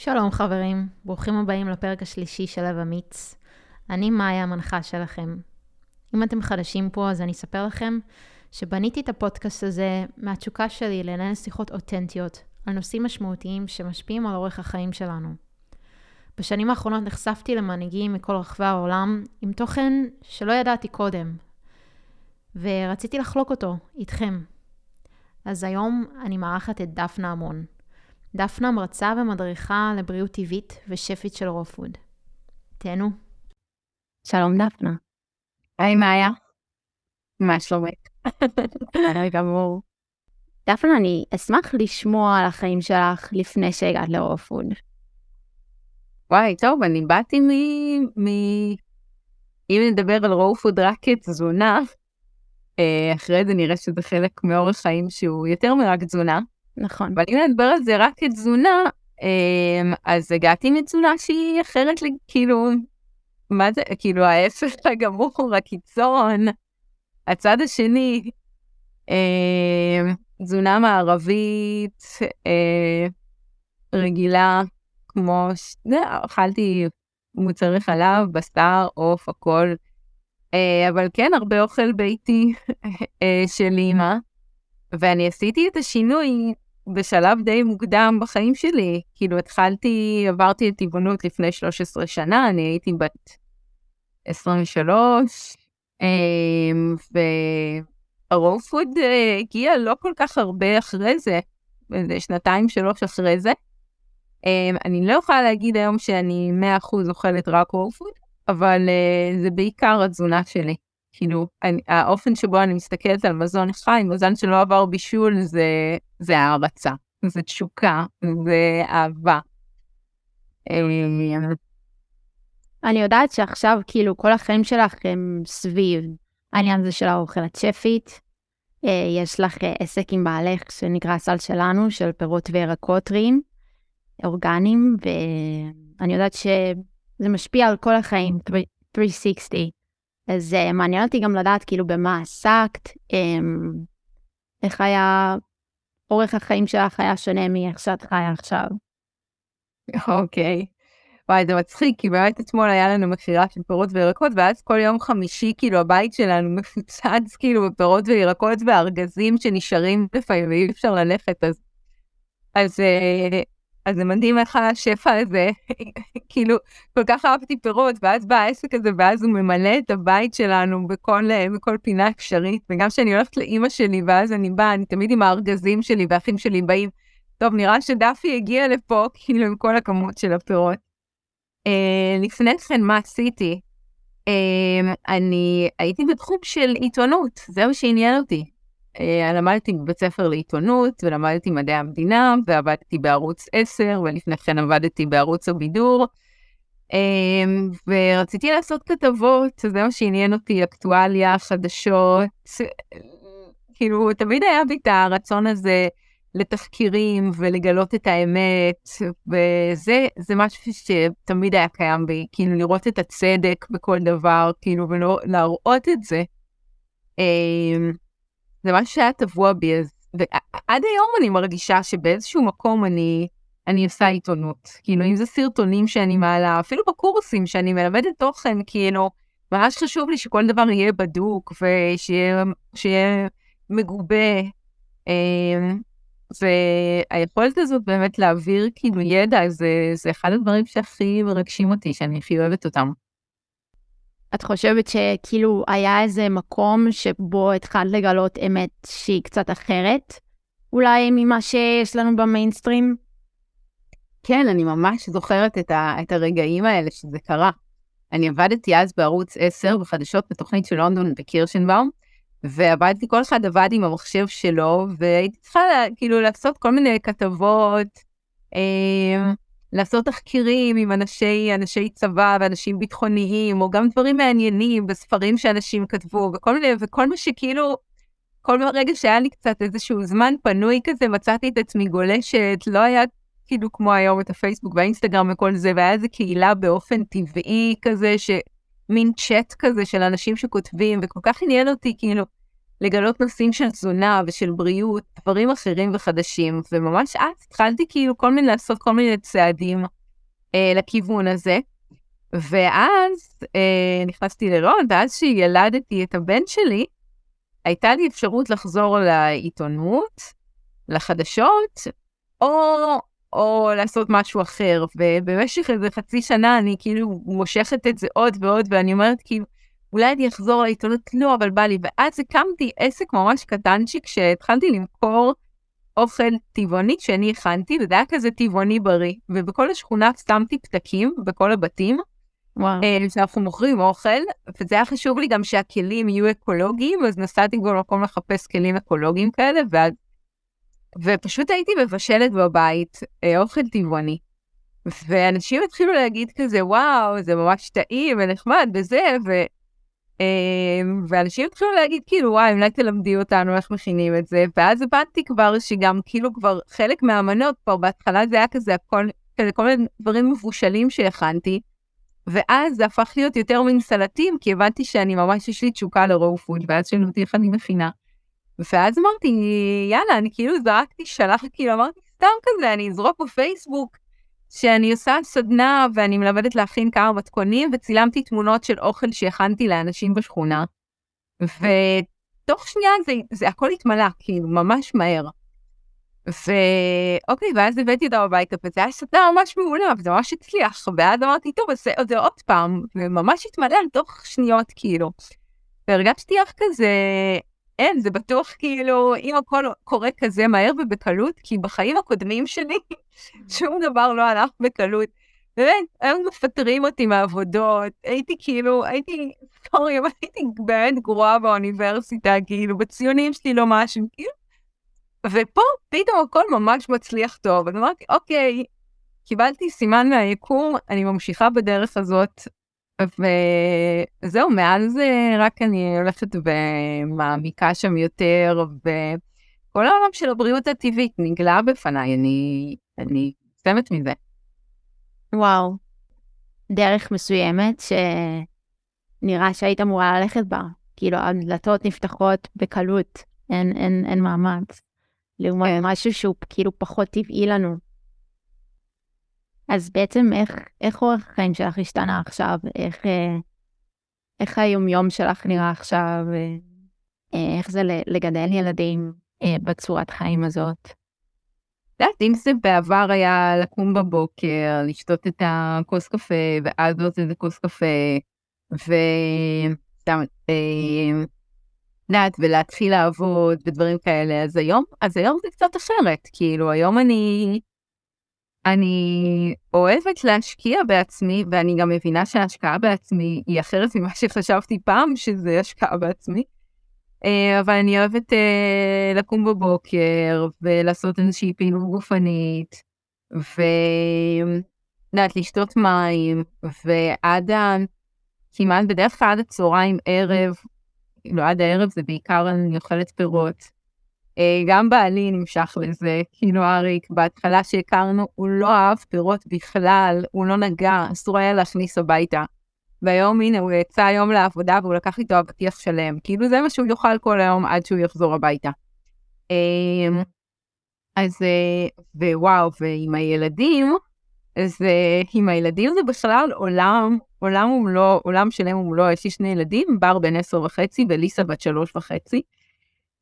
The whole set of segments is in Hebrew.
שלום חברים, ברוכים הבאים לפרק השלישי של לב אמיץ. אני מאיה המנחה שלכם. אם אתם חדשים פה, אז אני אספר לכם שבניתי את הפודקאסט הזה מהתשוקה שלי לנהל שיחות אותנטיות על נושאים משמעותיים שמשפיעים על אורך החיים שלנו. בשנים האחרונות נחשפתי למנהיגים מכל רחבי העולם עם תוכן שלא ידעתי קודם, ורציתי לחלוק אותו איתכם. אז היום אני מארחת את דפנה המון. דפנה מרצה ומדריכה לבריאות טבעית ושפית של רופוד. תהנו. שלום דפנה. היי מאיה. מה שלומך? בסדר גמור. דפנה, אני אשמח לשמוע על החיים שלך לפני שהגעת לרופוד. וואי, טוב, אני באתי מ... מ... אם נדבר על רופוד רק כתזונה, אה, אחרי זה נראה שזה חלק מאורח חיים שהוא יותר מרק תזונה. נכון. אבל אם נדבר על זה רק כתזונה, אמ, אז הגעתי מתזונה שהיא אחרת, כאילו, מה זה, כאילו ההפך הגמור, הקיצון, הצד השני, אמ, תזונה מערבית, אה, רגילה, כמו, אכלתי מוצרי חלב, בשר, עוף, הכל, אה, אבל כן, הרבה אוכל ביתי אה, של אימא, ואני עשיתי את השינוי בשלב די מוקדם בחיים שלי. כאילו התחלתי, עברתי את טבעונות לפני 13 שנה, אני הייתי בת 23, אמ, וה raw food הגיע לא כל כך הרבה אחרי זה, איזה שנתיים שלוש אחרי זה. אמ, אני לא יכולה להגיד היום שאני 100% אוכלת רק raw food, אבל אה, זה בעיקר התזונה שלי. כאילו, אני, האופן שבו אני מסתכלת על מזון חי, מזון שלא עבר בישול, זה, זה הערצה, זה תשוקה, זה אהבה. אני יודעת שעכשיו, כאילו, כל החיים שלך הם סביב העניין הזה של האוכל הצ'פית. אה, יש לך אה, עסק עם בעלך שנקרא סל שלנו, של פירות וירקות טריים, אורגניים, ואני יודעת שזה משפיע על כל החיים, 360. אז uh, מעניין אותי גם לדעת כאילו במה עסקת, um, איך היה, אורך החיים שלך היה שונה מאיך שאת חיה עכשיו. אוקיי. וואי, זה מצחיק, כי באמת אתמול היה לנו מכירה של פירות וירקות, ואז כל יום חמישי, כאילו, הבית שלנו מפוצץ, כאילו, בפירות וירקות וארגזים שנשארים לפעמים, ואי אפשר ללכת, אז... אז אה, אז זה מדהים איך השפע הזה, כאילו, כל כך אהבתי פירות, ואז בא העסק הזה, ואז הוא ממלא את הבית שלנו בכל, בכל פינה אפשרית, וגם כשאני הולכת לאימא שלי, ואז אני באה, אני תמיד עם הארגזים שלי, והאחים שלי באים, טוב, נראה שדפי הגיע לפה, כאילו, עם כל הכמות של הפירות. Uh, לפני כן, מה עשיתי? Uh, אני הייתי בתחום של עיתונות, זה מה שעניין אותי. אה, למדתי בבית ספר לעיתונות ולמדתי מדעי המדינה ועבדתי בערוץ 10 ולפני כן עבדתי בערוץ הבידור. אמ, ורציתי לעשות כתבות, זה מה שעניין אותי, אקטואליה, חדשות. כאילו, תמיד היה בי את הרצון הזה לתחקירים ולגלות את האמת, וזה משהו שתמיד היה קיים בי, כאילו לראות את הצדק בכל דבר, כאילו, ולהראות את זה. זה משהו שהיה טבוע בי, אז, ועד היום אני מרגישה שבאיזשהו מקום אני, אני עושה עיתונות. כאילו, אם זה סרטונים שאני מעלה, אפילו בקורסים שאני מלמדת תוכן, כאילו, ממש חשוב לי שכל דבר יהיה בדוק ושיהיה מגובה. אמ, והיכולת הזאת באמת להעביר כאילו ידע, זה, זה אחד הדברים שהכי מרגשים אותי, שאני הכי אוהבת אותם. את חושבת שכאילו היה איזה מקום שבו התחלת לגלות אמת שהיא קצת אחרת, אולי ממה שיש לנו במיינסטרים? כן, אני ממש זוכרת את, ה, את הרגעים האלה שזה קרה. אני עבדתי אז בערוץ 10 בחדשות בתוכנית של לונדון בקירשנבאום, ועבדתי, כל אחד עבד עם המחשב שלו, והייתי צריכה כאילו לעשות כל מיני כתבות. אה, לעשות תחקירים עם אנשי, אנשי צבא ואנשים ביטחוניים, או גם דברים מעניינים בספרים שאנשים כתבו, וכל מיני, וכל מה שכאילו, כל רגע שהיה לי קצת איזשהו זמן פנוי כזה, מצאתי את עצמי גולשת, לא היה כאילו כמו היום את הפייסבוק והאינסטגרם וכל זה, והיה איזה קהילה באופן טבעי כזה, שמין צ'אט כזה של אנשים שכותבים, וכל כך עניין אותי כאילו לגלות נושאים של תזונה ושל בריאות, דברים אחרים וחדשים, וממש אז התחלתי כאילו כל מיני לעשות כל מיני צעדים אה, לכיוון הזה. ואז אה, נכנסתי להיריון, ואז שילדתי את הבן שלי, הייתה לי אפשרות לחזור לעיתונות, לחדשות, או, או לעשות משהו אחר. ובמשך איזה חצי שנה אני כאילו מושכת את זה עוד ועוד, ואני אומרת כאילו, אולי אני אחזור לעיתונות, לא, אבל בא לי. ואז הקמתי עסק ממש קטנצ'יק שהתחלתי למכור אוכל טבעוני שאני הכנתי, וזה היה כזה טבעוני בריא. ובכל השכונה שמתי פתקים, בכל הבתים, וואו. אה, שאנחנו מוכרים אוכל, וזה היה חשוב לי גם שהכלים יהיו אקולוגיים, אז נסעתי בכל מקום לחפש כלים אקולוגיים כאלה, ואז... ופשוט הייתי מבשלת בבית אה, אוכל טבעוני. ואנשים התחילו להגיד כזה, וואו, זה ממש טעים ונחמד וזה, ו... אה, ואנשים התחילו להגיד כאילו, וואי, אולי תלמדי אותנו איך מכינים את זה, ואז הבנתי כבר שגם כאילו כבר חלק מהמנות, כבר בהתחלה זה היה כזה הכל, כזה כל מיני דברים מבושלים שהכנתי, ואז זה הפך להיות יותר מין סלטים, כי הבנתי שאני ממש, יש לי תשוקה לרואו פוד, ואז שאלו אותי איך אני מכינה. ואז אמרתי, יאללה, אני כאילו זרקתי, שלח, כאילו אמרתי, סתם כזה, אני אזרוק בפייסבוק, שאני עושה סדנה ואני מלמדת להכין כמה מתכונים, וצילמתי תמונות של אוכל שהכנתי לאנשים בשכונה. ותוך שנייה זה, זה הכל התמלא, כאילו, ממש מהר. ואוקיי, ואז הבאתי אותה הביתה, וזה היה סדנה ממש מעולה, וזה ממש הצליח, ואז אמרתי, טוב, אז זה, זה עוד פעם, וממש התמלא תוך שניות, כאילו. והרגשתי איך כזה, אין, זה בטוח כאילו, אם הכל קורה כזה מהר ובקלות, כי בחיים הקודמים שלי, שום דבר לא הלך בקלות. באמת, היום מפטרים אותי מעבודות, הייתי כאילו, הייתי, סורי, אבל הייתי באמת גרועה באוניברסיטה, כאילו, בציונים שלי לא משהו, כאילו. ופה פתאום הכל ממש מצליח טוב, אז אמרתי, אוקיי, קיבלתי סימן מהיקום, אני ממשיכה בדרך הזאת, וזהו, מאז רק אני הולכת ומעמיקה שם יותר, וכל העולם של הבריאות הטבעית נגלה בפניי, אני, אני מסתמת מזה. וואו. דרך מסוימת שנראה שהיית אמורה ללכת בה. כאילו, הדלתות נפתחות בקלות, אין, אין, אין מאמץ. לעומת משהו שהוא כאילו פחות טבעי לנו. אז בעצם איך, איך אורח החיים שלך השתנה עכשיו? איך, אה, איך היומיום שלך נראה עכשיו? אה, איך זה לגדל ילדים אה, בצורת חיים הזאת? את יודעת, אם זה בעבר היה לקום בבוקר, לשתות את הכוס קפה, ואז לעשות איזה כוס קפה, וסתם, יודעת, ולהתחיל לעבוד ודברים כאלה, אז היום, אז היום זה קצת אחרת, כאילו היום אני, אני אוהבת להשקיע בעצמי, ואני גם מבינה שההשקעה בעצמי היא אחרת ממה שחשבתי פעם שזה השקעה בעצמי. אה, אבל אני אוהבת אה, לקום בבוקר ולעשות איזושהי פעילות גופנית, ויודעת, לשתות מים, ועד ה... כמעט בדרך כלל עד הצהריים ערב, כאילו עד הערב זה בעיקר אני אוכלת פירות. אה, גם בעלי נמשך לזה, כאילו אריק, בהתחלה שהכרנו, הוא לא אהב פירות בכלל, הוא לא נגע, אסור היה להכניס הביתה. והיום הנה, הוא יצא היום לעבודה והוא לקח איתו אבטיח שלם. כאילו זה מה שהוא יאכל כל היום עד שהוא יחזור הביתה. אמ, אז, אה, ווואו, ועם הילדים, אז אה, עם הילדים זה בכלל עולם, עולם ומלואו, עולם שלם ומלואו, יש לי שני ילדים, בר בן עשר וחצי וליסה בת שלוש וחצי.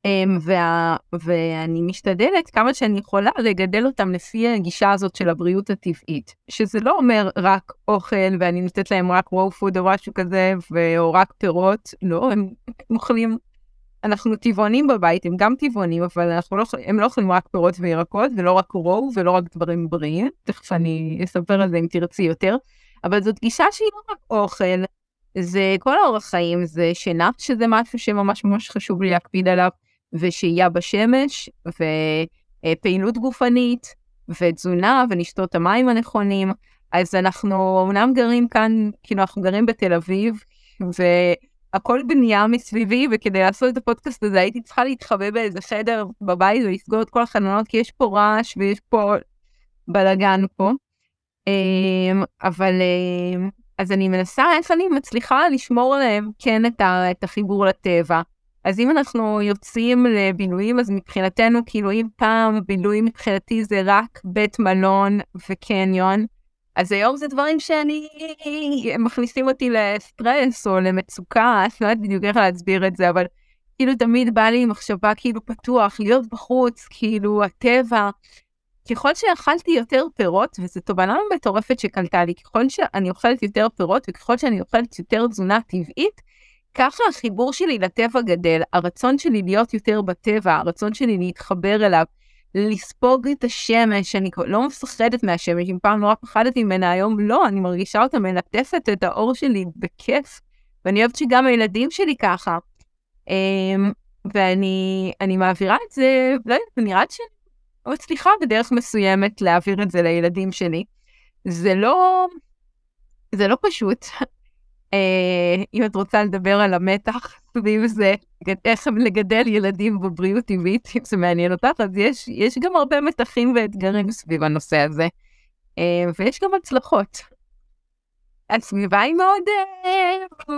אמ, וה, ואני משתדלת כמה שאני יכולה לגדל אותם לפי הגישה הזאת של הבריאות הטבעית, שזה לא אומר רק אוכל ואני נותנת להם רק וואו פוד או משהו כזה, או רק פירות, לא, הם אוכלים, אנחנו טבעונים בבית, הם גם טבעונים, אבל אנחנו לא, הם לא אוכלים רק פירות וירקות, ולא רק רואו ולא רק דברים בריאים, תכף אני אספר על זה אם תרצי יותר, אבל זאת גישה שהיא לא רק אוכל, זה כל האורח חיים, זה שינה, שזה משהו שממש ממש חשוב לי להקפיד עליו. ושהייה בשמש, ופעילות גופנית, ותזונה, ולשתות המים הנכונים. אז אנחנו אמנם גרים כאן, כאילו אנחנו גרים בתל אביב, והכל בנייה מסביבי, וכדי לעשות את הפודקאסט הזה הייתי צריכה להתחבא באיזה חדר בבית ולסגור את כל החלונות, כי יש פה רעש ויש פה בלאגן פה. אמ, אבל אמ, אז אני מנסה איך אני מצליחה לשמור עליהם כן את החיבור לטבע. אז אם אנחנו יוצאים לבילויים, אז מבחינתנו, כאילו אם פעם בילויים מבחינתי זה רק בית מלון וקניון, אז היום זה דברים שאני, מכניסים אותי לסטרס או למצוקה, אני לא יודעת בדיוק איך להסביר את זה, אבל כאילו תמיד בא לי מחשבה כאילו פתוח, להיות בחוץ, כאילו הטבע. ככל שאכלתי יותר פירות, וזו תובנה מטורפת שקלטה לי, ככל שאני אוכלת יותר פירות וככל שאני אוכלת יותר תזונה טבעית, ככה החיבור שלי לטבע גדל, הרצון שלי להיות יותר בטבע, הרצון שלי להתחבר אליו, לספוג את השמש, אני לא מפחדת מהשמש, אם פעם נורא פחדתי ממנה, היום לא, אני מרגישה אותה מלטפת את האור שלי בכיף, ואני אוהבת שגם הילדים שלי ככה. אמ, ואני מעבירה את זה, לא יודעת, נראה לי שאני מצליחה בדרך מסוימת להעביר את זה לילדים שלי. זה לא, זה לא פשוט. אה, אם את רוצה לדבר על המתח סביב זה, איך לגדל ילדים בבריאות טבעית, אם זה מעניין אותך, אז יש, יש גם הרבה מתחים ואתגרים סביב הנושא הזה, אה, ויש גם הצלחות. הסביבה היא מאוד אה,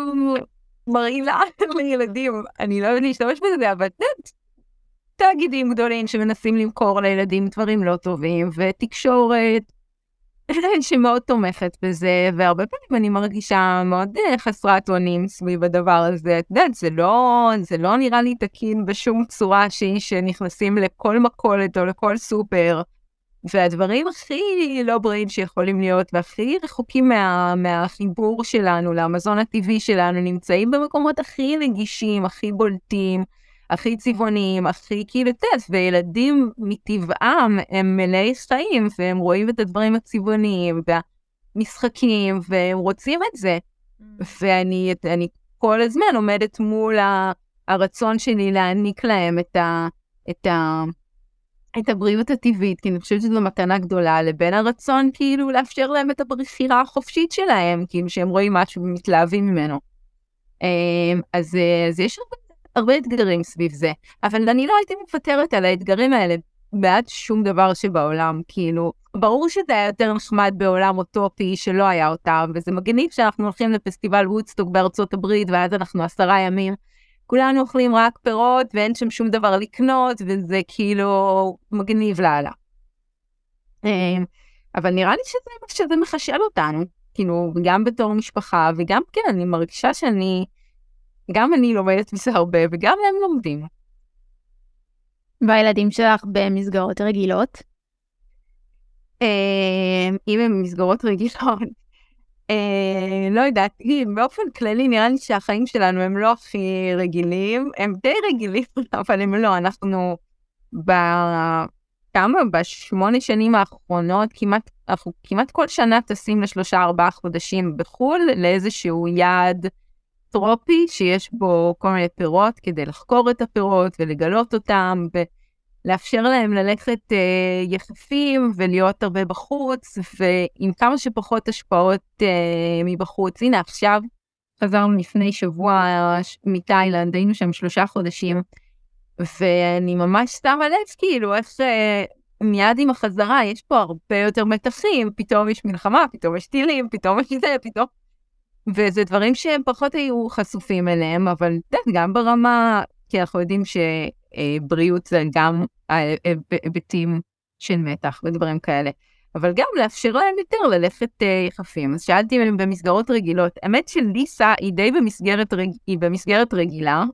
מרעילה לילדים, אני לא יודעת להשתמש בזה, אבל תאגידים גדולים שמנסים למכור לילדים דברים לא טובים, ותקשורת שמאוד תומכת בזה, והרבה פעמים אני מרגישה מאוד אה, חסרת אונים סביב הדבר הזה. את יודעת, זה לא, זה לא נראה לי תקין בשום צורה שהיא שנכנסים לכל מכולת או לכל סופר, והדברים הכי לא בריאים שיכולים להיות, והכי רחוקים מה, מהחיבור שלנו למזון הטבעי שלנו, נמצאים במקומות הכי נגישים, הכי בולטים. הכי צבעוניים, הכי כאילו, יודע, וילדים מטבעם הם מלאי חיים, והם רואים את הדברים הצבעוניים והמשחקים, והם רוצים את זה. Mm. ואני אני כל הזמן עומדת מול הרצון שלי להעניק להם את, ה, את, ה, את הבריאות הטבעית, כי אני חושבת שזו מתנה גדולה, לבין הרצון כאילו לאפשר להם את הבחירה החופשית שלהם, כאילו שהם רואים משהו ומתלהבים ממנו. אמ, אז, אז יש הרבה הרבה אתגרים סביב זה, אבל אני לא הייתי מוותרת על האתגרים האלה בעד שום דבר שבעולם, כאילו, ברור שזה היה יותר נחמד בעולם אוטופי שלא היה אותם, וזה מגניב שאנחנו הולכים לפסטיבל וודסטוק בארצות הברית, ואז אנחנו עשרה ימים, כולנו אוכלים רק פירות ואין שם שום דבר לקנות, וזה כאילו מגניב לאללה. אמ, אבל נראה לי שזה, שזה מחשל אותנו, כאילו, גם בתור משפחה, וגם כן, אני מרגישה שאני... גם אני לומדת מזה הרבה וגם הם לומדים. והילדים שלך במסגרות רגילות? אה, אם הם במסגרות רגילות, אה, לא יודעת, באופן כללי נראה לי שהחיים שלנו הם לא הכי רגילים, הם די רגילים, אבל הם לא, אנחנו כמה, בשמונה שנים האחרונות, כמעט, אנחנו כמעט כל שנה טסים לשלושה ארבעה חודשים בחו"ל לאיזשהו יעד טרופי שיש בו כל מיני פירות כדי לחקור את הפירות ולגלות אותם ולאפשר להם ללכת אה, יחפים ולהיות הרבה בחוץ ועם כמה שפחות השפעות אה, מבחוץ. הנה עכשיו חזרנו לפני שבוע מתאילנד, היינו שם שלושה חודשים ואני ממש שמה לב כאילו איך אה, מיד עם החזרה יש פה הרבה יותר מתחים, פתאום יש מלחמה, פתאום יש טילים, פתאום יש זה, פתאום... וזה דברים שהם פחות היו חשופים אליהם, אבל גם ברמה, כי אנחנו יודעים שבריאות זה גם היבטים של מתח ודברים כאלה. אבל גם לאפשר להם יותר ללכת אה, יחפים. אז שאלתי אם הם במסגרות רגילות. האמת שליסה היא די במסגרת, רג... היא במסגרת רגילה,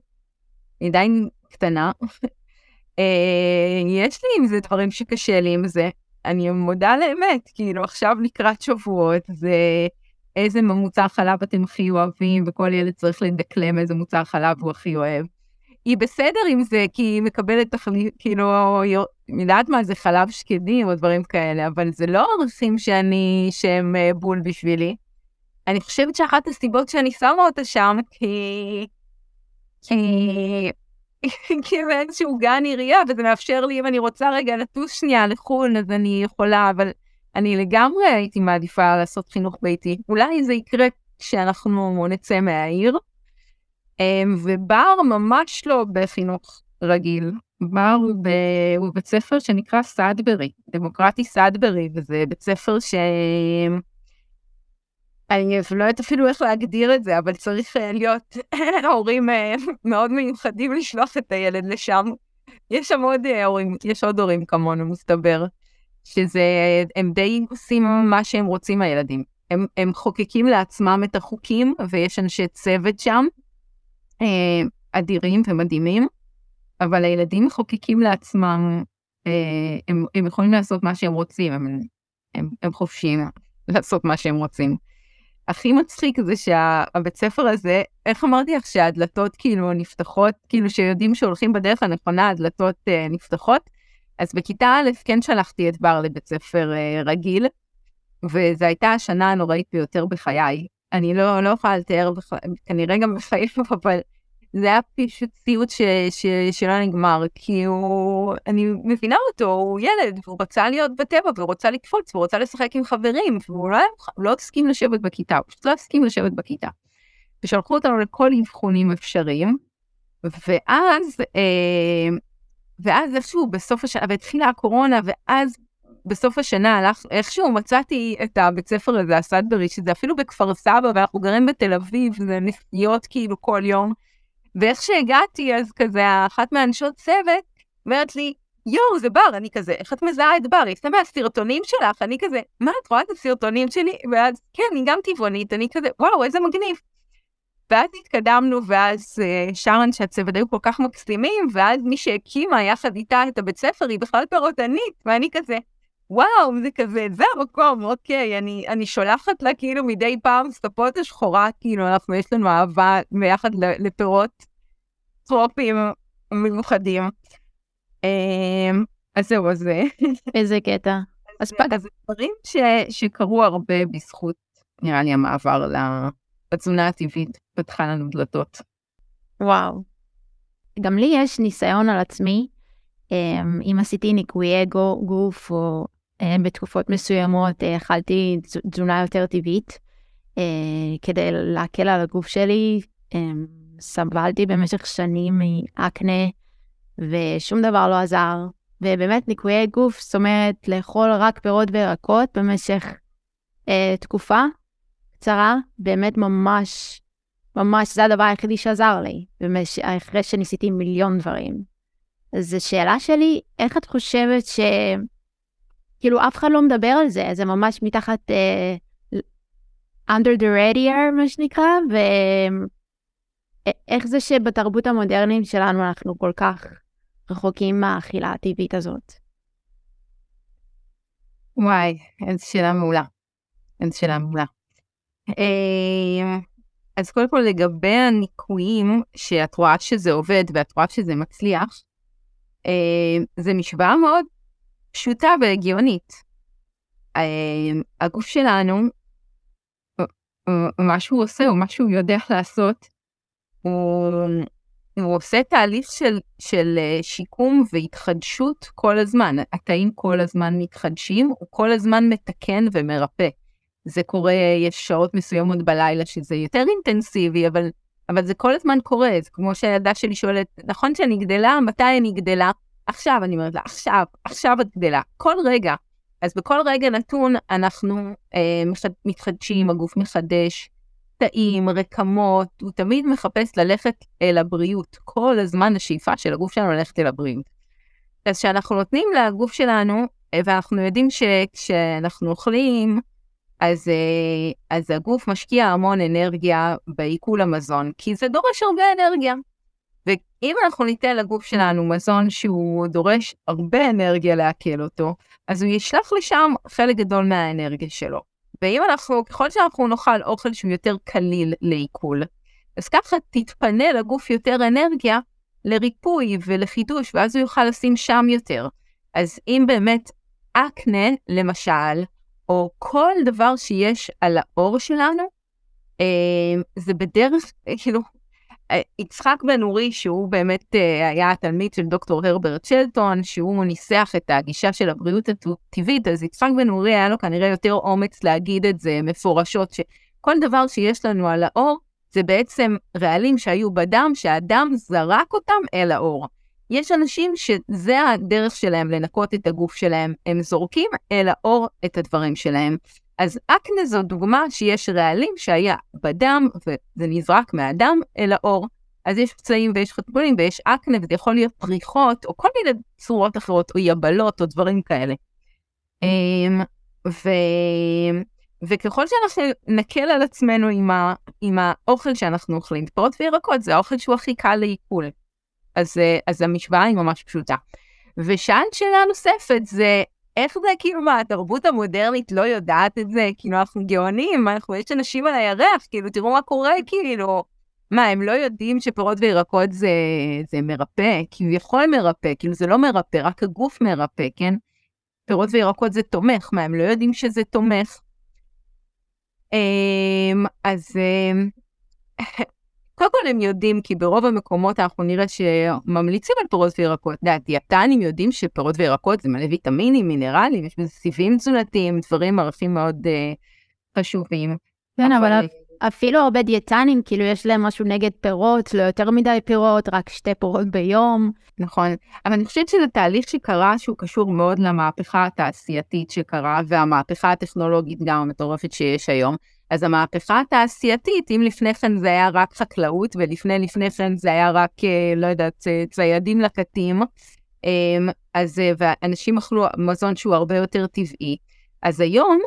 היא עדיין קטנה. אה, יש לי עם זה דברים שקשה לי עם זה. אני מודה לאמת, כאילו עכשיו לקראת שבועות זה... איזה מוצר חלב אתם הכי אוהבים, וכל ילד צריך לדקלם איזה מוצר חלב הוא הכי אוהב. היא בסדר עם זה, כי היא מקבלת תחליט, כאילו, היא יודעת מה זה חלב שקדים או דברים כאלה, אבל זה לא ערכים שאני, שהם אה, בול בשבילי. אני חושבת שאחת הסיבות שאני שמה אותה שם, כי... כי... כי באיזשהו גן עירייה, וזה מאפשר לי, אם אני רוצה רגע לטוס שנייה לחו"ל, אז אני יכולה, אבל אני לגמרי הייתי מעדיפה לעשות חינוך ביתי. אולי זה יקרה כשאנחנו נצא מהעיר. אמ, ובר ממש לא בחינוך רגיל. בר הוא, ב... הוא בית ספר שנקרא סאדברי, דמוקרטי סאדברי, וזה בית ספר ש... אני לא יודעת אפילו איך להגדיר את זה, אבל צריך להיות הורים מאוד מיוחדים לשלוח את הילד לשם. יש שם עוד הורים, יש עוד הורים כמונו, מסתבר, שזה, הם די עושים מה שהם רוצים הילדים. הם, הם חוקקים לעצמם את החוקים, ויש אנשי צוות שם, אה, אדירים ומדהימים, אבל הילדים מחוקקים לעצמם, אה, הם, הם יכולים לעשות מה שהם רוצים, הם, הם, הם חופשיים לעשות מה שהם רוצים. הכי מצחיק זה שהבית ספר הזה, איך אמרתי לך שהדלתות כאילו נפתחות, כאילו שיודעים שהולכים בדרך הנכונה, הדלתות אה, נפתחות? אז בכיתה א' כן שלחתי את בר לבית ספר אה, רגיל, וזו הייתה השנה הנוראית ביותר בחיי. אני לא, לא יכולה לתאר, כנראה גם בחיים, אבל זה היה פשוט סיוט ש, ש, שלא נגמר, כי הוא, אני מבינה אותו, הוא ילד, והוא רצה להיות בטבע, והוא רוצה לקפוץ, והוא רוצה לשחק עם חברים, והוא לא, לא הסכים לשבת בכיתה, הוא פשוט לא הסכים לשבת בכיתה. ושלחו אותנו לכל אבחונים אפשריים, ואז, אה, ואז איכשהו בסוף השנה, והתחילה הקורונה, ואז בסוף השנה הלך, איכשהו מצאתי את הבית ספר הזה, הסדברי, שזה אפילו בכפר סבא, ואנחנו גרים בתל אביב, זה נסיעות כאילו כל יום. ואיך שהגעתי, אז כזה, אחת מהאנשות צוות אומרת לי, יואו, זה בר, אני כזה, איך את מזהה את בר? יש לה מהסרטונים שלך, אני כזה, מה, את רואה את הסרטונים שלי? ואז, כן, אני גם טבעונית, אני כזה, וואו, איזה מגניב. ואז התקדמנו, ואז uh, שאר אנשי הצוות היו כל כך מקסימים, ואז מי שהקימה יחד איתה את הבית ספר היא בכלל פירוטנית, ואני כזה, וואו, זה כזה, זה המקום, אוקיי, אני, אני שולחת לה כאילו מדי פעם סטפות השחורה, כאילו, אנחנו, יש לנו אהבה ביחד לפירות טרופיים מיוחדים. אמ, אז זהו, אז... איזה קטע. אז, אז דברים ש, שקרו הרבה בזכות, נראה לי, המעבר לתזונה הטבעית, פתחה לנו דלתות. וואו. גם לי יש ניסיון על עצמי, אמ, אם עשיתי ניקוי אגו גוף או אה, בתקופות מסוימות אה, אכלתי תזונה יותר טבעית אה, כדי להקל על הגוף שלי. סבלתי במשך שנים מאקנה ושום דבר לא עזר. ובאמת ניקויי גוף, זאת אומרת לאכול רק פירות וירקות במשך אה, תקופה קצרה, באמת ממש, ממש זה הדבר היחידי שעזר לי, במש... אחרי שניסיתי מיליון דברים. אז השאלה שלי, איך את חושבת ש... כאילו אף אחד לא מדבר על זה, זה ממש מתחת uh, under the radar מה שנקרא, ואיך זה שבתרבות המודרנית שלנו אנחנו כל כך רחוקים מהאכילה הטבעית הזאת. וואי, איזו שאלה מעולה. איזו שאלה מעולה. אה, אז קודם כל לגבי הניקויים, שאת רואה שזה עובד ואת רואה שזה מצליח, אה, זה משוואה מאוד פשוטה והגיונית. אמ, הגוף שלנו, מה שהוא עושה, או מה שהוא יודע לעשות, הוא, הוא עושה תהליך של, של אה, שיקום והתחדשות כל הזמן. התאים כל הזמן מתחדשים, הוא כל הזמן מתקן ומרפא. זה קורה, יש שעות מסוימות בלילה שזה יותר אינטנסיבי, אבל, אבל זה כל הזמן קורה. זה כמו שהילדה שלי שואלת, נכון שאני גדלה? מתי אני גדלה? עכשיו, אני אומרת לה, עכשיו, עכשיו את גדלה, כל רגע. אז בכל רגע נתון אנחנו אה, מתחדשים, הגוף מחדש, תאים, רקמות, הוא תמיד מחפש ללכת אל הבריאות. כל הזמן השאיפה של הגוף שלנו ללכת אל הבריאות. אז כשאנחנו נותנים לגוף שלנו, אה, ואנחנו יודעים שכשאנחנו אוכלים, אז, אה, אז הגוף משקיע המון אנרגיה בעיכול המזון, כי זה דורש הרבה אנרגיה. ואם אנחנו ניתן לגוף שלנו מזון שהוא דורש הרבה אנרגיה לעכל אותו, אז הוא ישלח לשם חלק גדול מהאנרגיה שלו. ואם אנחנו, ככל שאנחנו נאכל אוכל שהוא יותר קליל לעיכול, אז ככה תתפנה לגוף יותר אנרגיה לריפוי ולחידוש, ואז הוא יוכל לשים שם יותר. אז אם באמת אקנה, למשל, או כל דבר שיש על האור שלנו, אה, זה בדרך, כאילו, אה, יצחק בן אורי, שהוא באמת אה, היה התלמיד של דוקטור הרברט שלטון, שהוא ניסח את הגישה של הבריאות הטבעית, אז יצחק בן אורי היה לו כנראה יותר אומץ להגיד את זה מפורשות, שכל דבר שיש לנו על האור, זה בעצם רעלים שהיו בדם, שהדם זרק אותם אל האור. יש אנשים שזה הדרך שלהם לנקות את הגוף שלהם, הם זורקים אל האור את הדברים שלהם. אז אקנה זו דוגמה שיש רעלים שהיה בדם, וזה נזרק מהדם אל האור. אז יש פצעים ויש חתולים ויש אקנה, וזה יכול להיות פריחות, או כל מיני צורות אחרות, או יבלות, או דברים כאלה. אמ, ו... וככל שאנחנו נקל על עצמנו עם, ה... עם האוכל שאנחנו אוכלים, פירות וירקות זה האוכל שהוא הכי קל לעיכול. אז, אז המשוואה היא ממש פשוטה. ושאלת שאלה נוספת זה, איך זה כאילו מה, התרבות המודרנית לא יודעת את זה? כאילו אנחנו גאונים, אנחנו, יש אנשים על הירח, כאילו תראו מה קורה, כאילו. מה, הם לא יודעים שפירות וירקות זה, זה מרפא? כביכול מרפא, כאילו זה לא מרפא, רק הגוף מרפא, כן? פירות וירקות זה תומך, מה, הם לא יודעים שזה תומך? אמ, אז אמ, קודם כל הם יודעים, כי ברוב המקומות אנחנו נראה שממליצים על פירות וירקות. דיאטנים יודעים שפירות וירקות זה מלא ויטמינים, מינרלים, יש בזה סיבים תזונתיים, דברים, ערכים מאוד uh, חשובים. כן, אבל, אבל אפילו הרבה דיאטנים, כאילו יש להם משהו נגד פירות, לא יותר מדי פירות, רק שתי פירות ביום. נכון, אבל אני חושבת שזה תהליך שקרה שהוא קשור מאוד למהפכה התעשייתית שקרה, והמהפכה הטכנולוגית גם המטורפת שיש היום. אז המהפכה התעשייתית, אם לפני כן זה היה רק חקלאות, ולפני לפני כן זה היה רק, אה, לא יודעת, אה, ציידים לקטים, אמ, אז, אה, ואנשים אכלו מזון שהוא הרבה יותר טבעי. אז היום,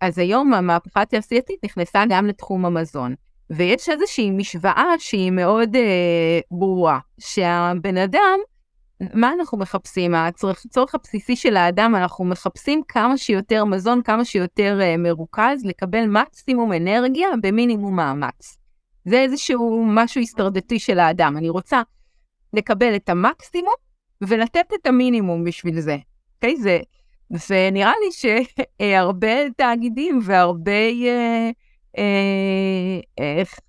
אז היום המהפכה התעשייתית נכנסה גם לתחום המזון. ויש איזושהי משוואה שהיא מאוד אה, ברורה, שהבן אדם מה אנחנו מחפשים? הצורך הבסיסי של האדם, אנחנו מחפשים כמה שיותר מזון, כמה שיותר uh, מרוכז, לקבל מקסימום אנרגיה במינימום מאמץ. זה איזשהו משהו הסתרדתי של האדם. אני רוצה לקבל את המקסימום ולתת את המינימום בשביל זה. אוקיי? Okay? זה, ונראה לי שהרבה תאגידים והרבה uh,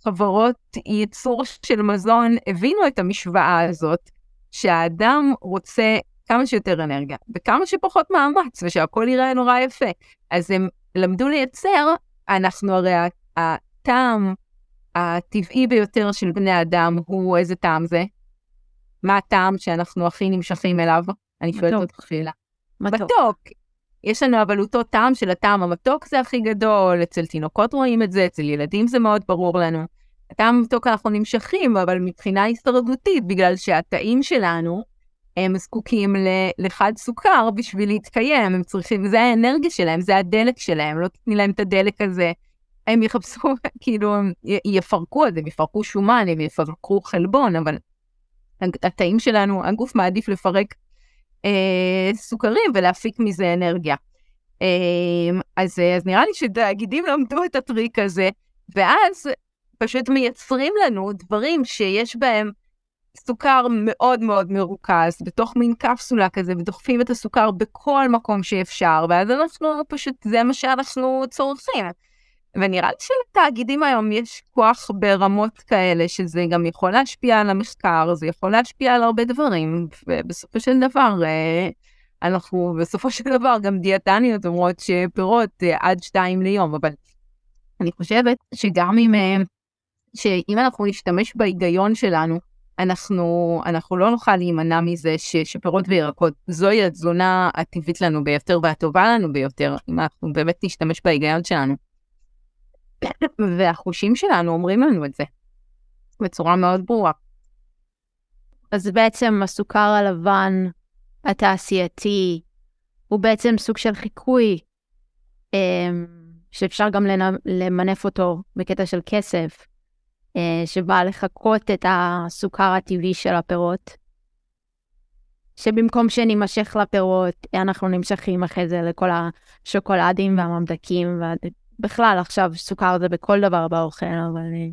חברות ייצור של מזון הבינו את המשוואה הזאת. שהאדם רוצה כמה שיותר אנרגיה וכמה שפחות מאמץ ושהכול ייראה נורא יפה. אז הם למדו לייצר, אנחנו הרי הטעם הטבעי ביותר של בני אדם הוא איזה טעם זה? מה הטעם שאנחנו הכי נמשכים אליו? אני שואלת אותך שאלה. מתוק. מתוק. יש לנו אבל אותו טעם של הטעם המתוק זה הכי גדול, אצל תינוקות רואים את זה, אצל ילדים זה מאוד ברור לנו. הטעם המתוק אנחנו נמשכים, אבל מבחינה הישרדותית, בגלל שהתאים שלנו, הם זקוקים לחד סוכר בשביל להתקיים, הם צריכים, זה האנרגיה שלהם, זה הדלק שלהם, לא תתני להם את הדלק הזה. הם יחפשו, כאילו, הם יפרקו את זה, הם יפרקו שומן, הם יפרקו חלבון, אבל התאים שלנו, הגוף מעדיף לפרק אה, סוכרים ולהפיק מזה אנרגיה. אה, אז, אז נראה לי שתאגידים למדו את הטריק הזה, ואז פשוט מייצרים לנו דברים שיש בהם סוכר מאוד מאוד מרוכז, בתוך מין קפסולה כזה, ודוחפים את הסוכר בכל מקום שאפשר, ואז אנחנו פשוט, זה מה שאנחנו צורכים. ונראה לי שלתאגידים היום יש כוח ברמות כאלה, שזה גם יכול להשפיע על המחקר, זה יכול להשפיע על הרבה דברים, ובסופו של דבר, אה, אנחנו בסופו של דבר גם דיאטניות אומרות שפירות אה, עד שתיים ליום, אבל אני חושבת שגם אם אה, שאם אנחנו נשתמש בהיגיון שלנו, אנחנו, אנחנו לא נוכל להימנע מזה ש, שפירות וירקות זוהי התזונה הטבעית לנו ביותר והטובה לנו ביותר, אם אנחנו באמת נשתמש בהיגיון שלנו. והחושים שלנו אומרים לנו את זה בצורה מאוד ברורה. אז בעצם הסוכר הלבן התעשייתי הוא בעצם סוג של חיקוי אמ, שאפשר גם למנף אותו בקטע של כסף. אה, שבא לחקות את הסוכר הטבעי של הפירות. שבמקום שנימשך לפירות, אנחנו נמשכים אחרי זה לכל השוקולדים והממתקים, ובכלל עכשיו סוכר זה בכל דבר באוכל, אבל... אה,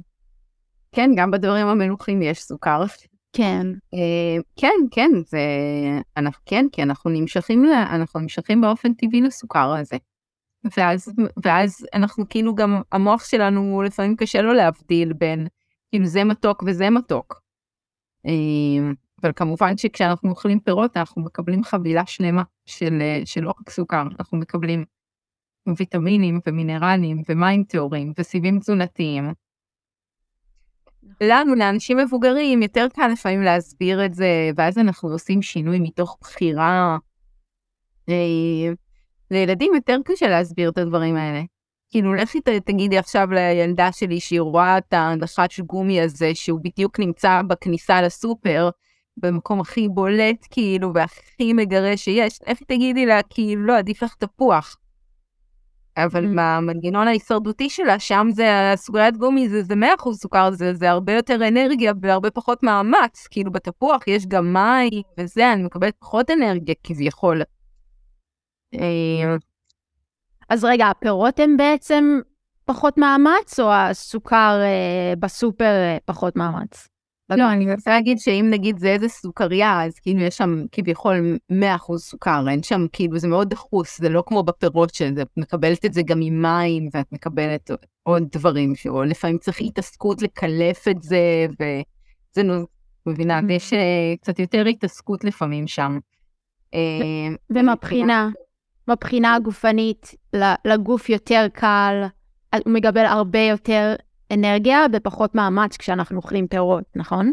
כן, גם בדברים המלוכים יש סוכר. כן. אה, כן, כן, זה... אנחנו, כן, כי אנחנו נמשכים, אנחנו נמשכים באופן טבעי לסוכר הזה. ואז, ואז אנחנו כאילו גם, המוח שלנו לפעמים קשה לו להבדיל בין אם זה מתוק וזה מתוק. אמ, אבל כמובן שכשאנחנו אוכלים פירות אנחנו מקבלים חבילה שלמה של, של לא רק סוכר, אנחנו מקבלים ויטמינים ומינרלים ומים טהורים וסיבים תזונתיים. לנו, לאנשים מבוגרים, יותר קל לפעמים להסביר את זה, ואז אנחנו עושים שינוי מתוך בחירה. לילדים יותר קשה להסביר את הדברים האלה. כאילו, לכי תגידי עכשיו לילדה שלי שהיא רואה את הנחש גומי הזה, שהוא בדיוק נמצא בכניסה לסופר, במקום הכי בולט, כאילו, והכי מגרה שיש, לכי תגידי לה, כאילו, לא, עדיף לך תפוח. אבל mm. במנגנון ההישרדותי שלה, שם זה הסוגריית גומי, זה, זה 100% סוכר, זה, זה הרבה יותר אנרגיה והרבה פחות מאמץ. כאילו בתפוח יש גם מים וזה, אני מקבלת פחות אנרגיה כביכול. אה, אז רגע, הפירות הם בעצם פחות מאמץ, או הסוכר אה, בסופר אה, פחות מאמץ? לא, אני רוצה להגיד שאם נגיד זה איזה סוכריה, אז כאילו יש שם כביכול 100% סוכר, אין שם, כאילו זה מאוד דחוס, זה לא כמו בפירות שאת מקבלת את זה גם עם מים, ואת מקבלת עוד דברים, או לפעמים צריך התעסקות לקלף את זה, וזה נו, מבינה, ויש mm-hmm. קצת יותר התעסקות לפעמים שם. ומבחינה, מבחינה הגופנית, לגוף יותר קל, הוא מקבל הרבה יותר אנרגיה ופחות מאמץ כשאנחנו אוכלים פירות, נכון?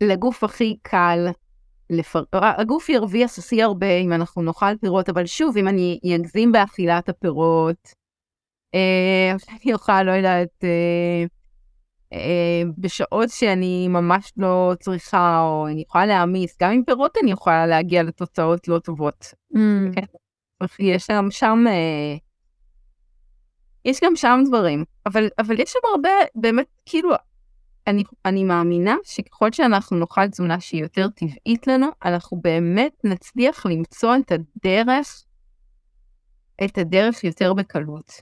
לגוף הכי קל, לפר... הגוף ירוויח הכי הרבה אם אנחנו נאכל פירות, אבל שוב, אם אני אגזים באכילת הפירות, אה, אני אוכל, לא יודעת, אה, אה, בשעות שאני ממש לא צריכה, או אני יכולה להעמיס, גם עם פירות אני יכולה להגיע לתוצאות לא טובות. Mm. כן. יש שם שם אה, יש גם שם דברים, אבל, אבל יש שם הרבה, באמת, כאילו, אני, אני מאמינה שככל שאנחנו נאכל תזונה שהיא יותר טבעית לנו, אנחנו באמת נצליח למצוא את הדרך, את הדרך יותר בקלות.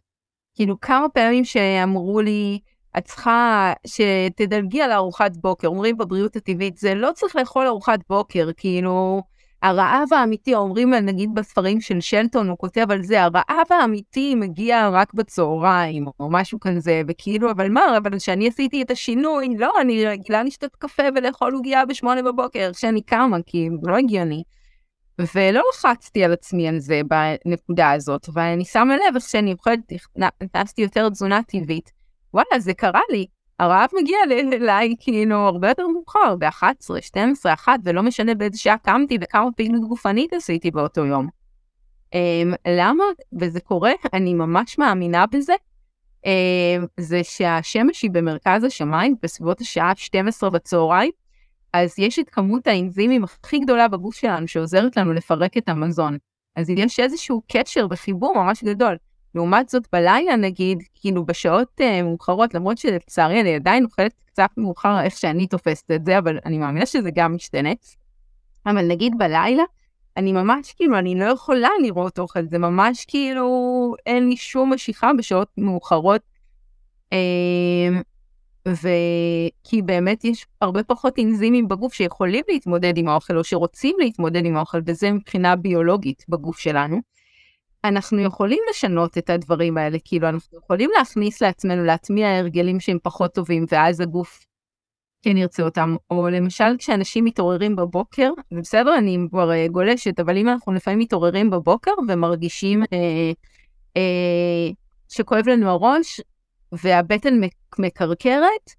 כאילו, כמה פעמים שאמרו לי, את צריכה שתדלגי על ארוחת בוקר, אומרים בבריאות הטבעית, זה לא צריך לאכול ארוחת בוקר, כאילו, הרעב האמיתי, אומרים נגיד בספרים של שלטון, הוא כותב על זה, הרעב האמיתי מגיע רק בצהריים, או משהו כזה, וכאילו, אבל מה, אבל כשאני עשיתי את השינוי, לא, אני רגילה לשתות קפה ולאכול עוגיה בשמונה בבוקר, כשאני קמה, כי זה לא הגיוני. ולא לחצתי על עצמי על זה בנקודה הזאת, ואני שמה לב איך שאני אוכלת, נכנסתי יותר תזונה טבעית, וואלה, זה קרה לי. הרעב מגיע אליי כאילו הרבה יותר מאוחר, ב-11, 12, 1, ולא משנה באיזה שעה קמתי וכמה פעילות גופנית עשיתי באותו יום. Um, למה? וזה קורה, אני ממש מאמינה בזה, um, זה שהשמש היא במרכז השמיים בסביבות השעה 12 בצהריים, אז יש את כמות האנזימים הכי גדולה בגוף שלנו שעוזרת לנו לפרק את המזון. אז יש איזשהו קשר וחיבור ממש גדול. לעומת זאת בלילה נגיד, כאילו בשעות uh, מאוחרות, למרות שלצערי אני עדיין אוכלת קצת מאוחר איך שאני תופסת את זה, אבל אני מאמינה שזה גם משתנה. אבל נגיד בלילה, אני ממש כאילו, אני לא יכולה לראות אוכל, זה ממש כאילו, אין לי שום משיכה בשעות מאוחרות. Uh, וכי באמת יש הרבה פחות אנזימים בגוף שיכולים להתמודד עם האוכל או שרוצים להתמודד עם האוכל, וזה מבחינה ביולוגית בגוף שלנו. אנחנו יכולים לשנות את הדברים האלה, כאילו אנחנו יכולים להכניס לעצמנו, להטמיע הרגלים שהם פחות טובים, ואז הגוף כן ירצה אותם. או למשל כשאנשים מתעוררים בבוקר, זה בסדר, אני כבר uh, גולשת, אבל אם אנחנו לפעמים מתעוררים בבוקר ומרגישים אה, אה, שכואב לנו הראש, והבטן מקרקרת,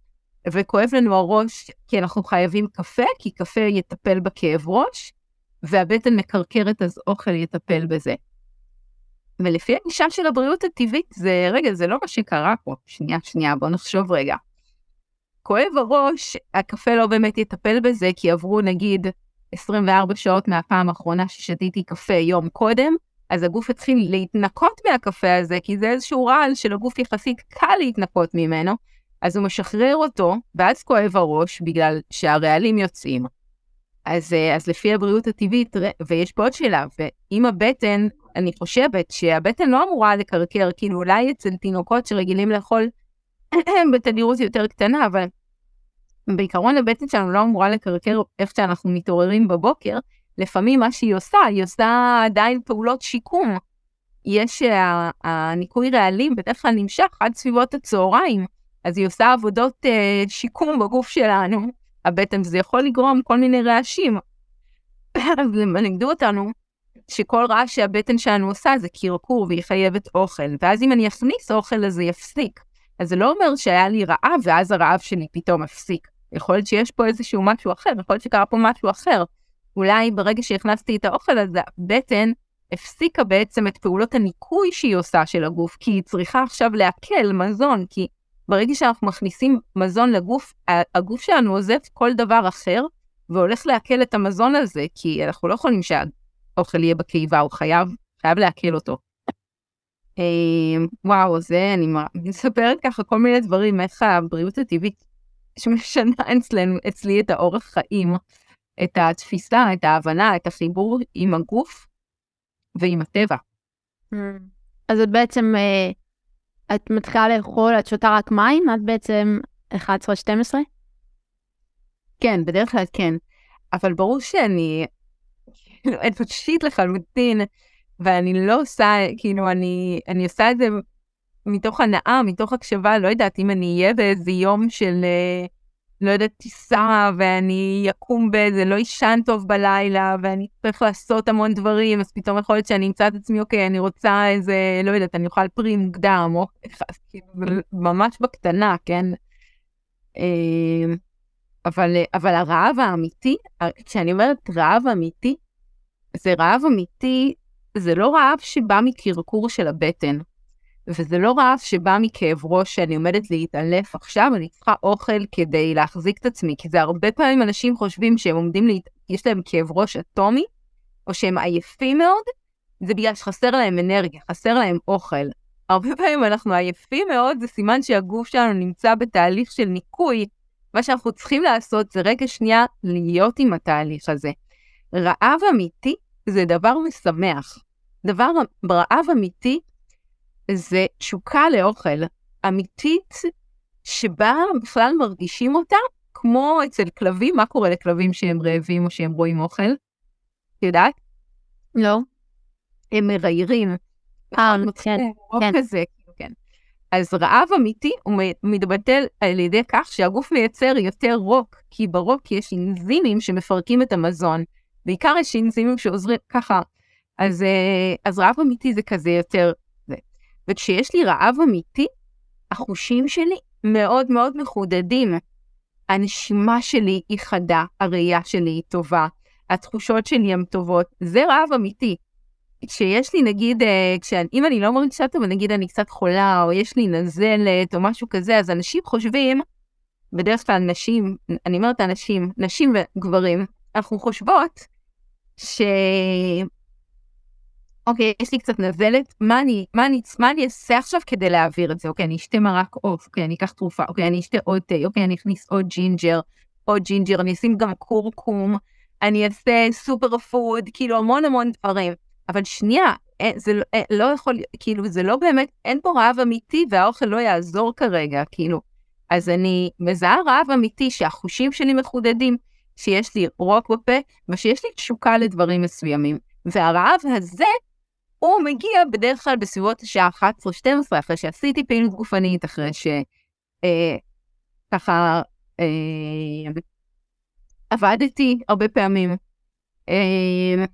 וכואב לנו הראש כי אנחנו חייבים קפה, כי קפה יטפל בכאב ראש, והבטן מקרקרת אז אוכל יטפל בזה. ולפי הגישה של הבריאות הטבעית, זה, רגע, זה לא מה שקרה פה. שנייה, שנייה, בוא נחשוב רגע. כואב הראש, הקפה לא באמת יטפל בזה, כי עברו נגיד 24 שעות מהפעם האחרונה ששתיתי קפה יום קודם, אז הגוף התחיל להתנקות מהקפה הזה, כי זה איזשהו רעל שלגוף יחסית קל להתנקות ממנו, אז הוא משחרר אותו, ואז כואב הראש בגלל שהרעלים יוצאים. אז, אה, אז לפי הבריאות הטבעית, ויש פה עוד שאלה, ואם הבטן אני חושבת שהבטן לא אמורה לקרקר, כאילו אולי אצל תינוקות שרגילים לאכול בתדירות יותר קטנה, אבל בעיקרון הבטן שלנו לא אמורה לקרקר איך שאנחנו מתעוררים בבוקר, לפעמים מה שהיא עושה, היא עושה עדיין פעולות שיקום. יש, uh, הניקוי רעלים בדרך כלל נמשך עד סביבות הצהריים, אז היא עושה עבודות uh, שיקום בגוף שלנו, הבטן, זה יכול לגרום כל מיני רעשים. אז לימדו אותנו שכל רעש שהבטן שלנו עושה זה קרקור והיא חייבת אוכל, ואז אם אני אכניס אוכל אז זה יפסיק. אז זה לא אומר שהיה לי רעב ואז הרעב שלי פתאום הפסיק. יכול להיות שיש פה איזשהו משהו אחר, יכול להיות שקרה פה משהו אחר. אולי ברגע שהכנסתי את האוכל אז הבטן הפסיקה בעצם את פעולות הניקוי שהיא עושה של הגוף, כי היא צריכה עכשיו לעכל מזון, כי ברגע שאנחנו מכניסים מזון לגוף, הגוף שלנו עוזב כל דבר אחר, והולך לעכל את המזון הזה, כי אנחנו לא יכולים שהאוכל יהיה בקיבה, הוא חייב, חייב לעכל אותו. אה, וואו, זה, אני מספרת ככה כל מיני דברים, איך הבריאות הטבעית שמשנה אצלנו, אצלי את האורח חיים, את התפיסה, את ההבנה, את החיבור עם הגוף ועם הטבע. Mm. אז את בעצם, אה, את מתחילה לאכול, את שותה רק מים? את בעצם 11-12? כן, בדרך כלל כן. אבל ברור שאני אנושית לחלוטין, ואני לא עושה, כאילו, אני, אני עושה את זה מתוך הנאה, מתוך הקשבה, לא יודעת, אם אני אהיה באיזה יום של, אה, לא יודעת, טיסה, ואני אקום באיזה, לא אישן טוב בלילה, ואני צריך לעשות המון דברים, אז פתאום יכול להיות שאני אמצא את עצמי, אוקיי, אני רוצה איזה, לא יודעת, אני אוכל פרי מוקדם, או כאילו, ממש בקטנה, כן? אה, אבל, אבל הרעב האמיתי, כשאני אומרת רעב אמיתי, זה רעב אמיתי, זה לא רעב שבא מקרקור של הבטן. וזה לא רעב שבא מכאב ראש שאני עומדת להתעלף עכשיו, אני צריכה אוכל כדי להחזיק את עצמי, כי זה הרבה פעמים אנשים חושבים שהם עומדים, להת... יש להם כאב ראש אטומי, או שהם עייפים מאוד, זה בגלל שחסר להם אנרגיה, חסר להם אוכל. הרבה פעמים אנחנו עייפים מאוד, זה סימן שהגוף שלנו נמצא בתהליך של ניקוי. מה שאנחנו צריכים לעשות זה רגע שנייה להיות עם התהליך הזה. רעב אמיתי זה דבר משמח. דבר, רעב אמיתי זה תשוקה לאוכל אמיתית, שבה בכלל מרגישים אותה, כמו אצל כלבים, מה קורה לכלבים שהם רעבים או שהם רואים אוכל? את יודעת? לא. הם מריירים. אה, כן, כן. כזה, כאילו, כן. אז רעב אמיתי הוא מתבטל על ידי כך שהגוף מייצר יותר רוק, כי ברוק יש אנזימים שמפרקים את המזון. בעיקר יש אנזימים שעוזרים ככה. אז, אה, אז רעב אמיתי זה כזה יותר וכשיש לי רעב אמיתי, החושים שלי מאוד מאוד מחודדים. הנשימה שלי היא חדה, הראייה שלי היא טובה, התחושות שלי הן טובות, זה רעב אמיתי. כשיש לי נגיד, אה, כשאני, אם אני לא מרגישה טוב, נגיד אני קצת חולה, או יש לי נזלת, או משהו כזה, אז אנשים חושבים, בדרך כלל נשים, אני אומרת אנשים, נשים וגברים, אנחנו חושבות ש... אוקיי, יש לי קצת נזלת, מה אני, מה אני, מה אני אעשה עכשיו כדי להעביר את זה? אוקיי, אני אשתה מרק עוף, אוקיי, אני אקח תרופה, אוקיי, אני אשתה עוד תה, אוקיי, אני אכניס עוד ג'ינג'ר, עוד ג'ינג'ר, אני אשים גם קורקום, אני אעשה super food, כאילו המון המון דברים. אבל שנייה, אה, זה לא, אה, לא יכול, כאילו, זה לא באמת, אין פה רעב אמיתי והאוכל לא יעזור כרגע, כאילו. אז אני מזהה רעב אמיתי שהחושים שלי מחודדים, שיש לי רוק בפה, ושיש לי תשוקה לדברים מסוימים. והרעב הזה הוא מגיע בדרך כלל בסביבות השעה 11-12, אחרי שעשיתי פעילות גופנית, אחרי שככה אה, אה, עבדתי הרבה פעמים. אה,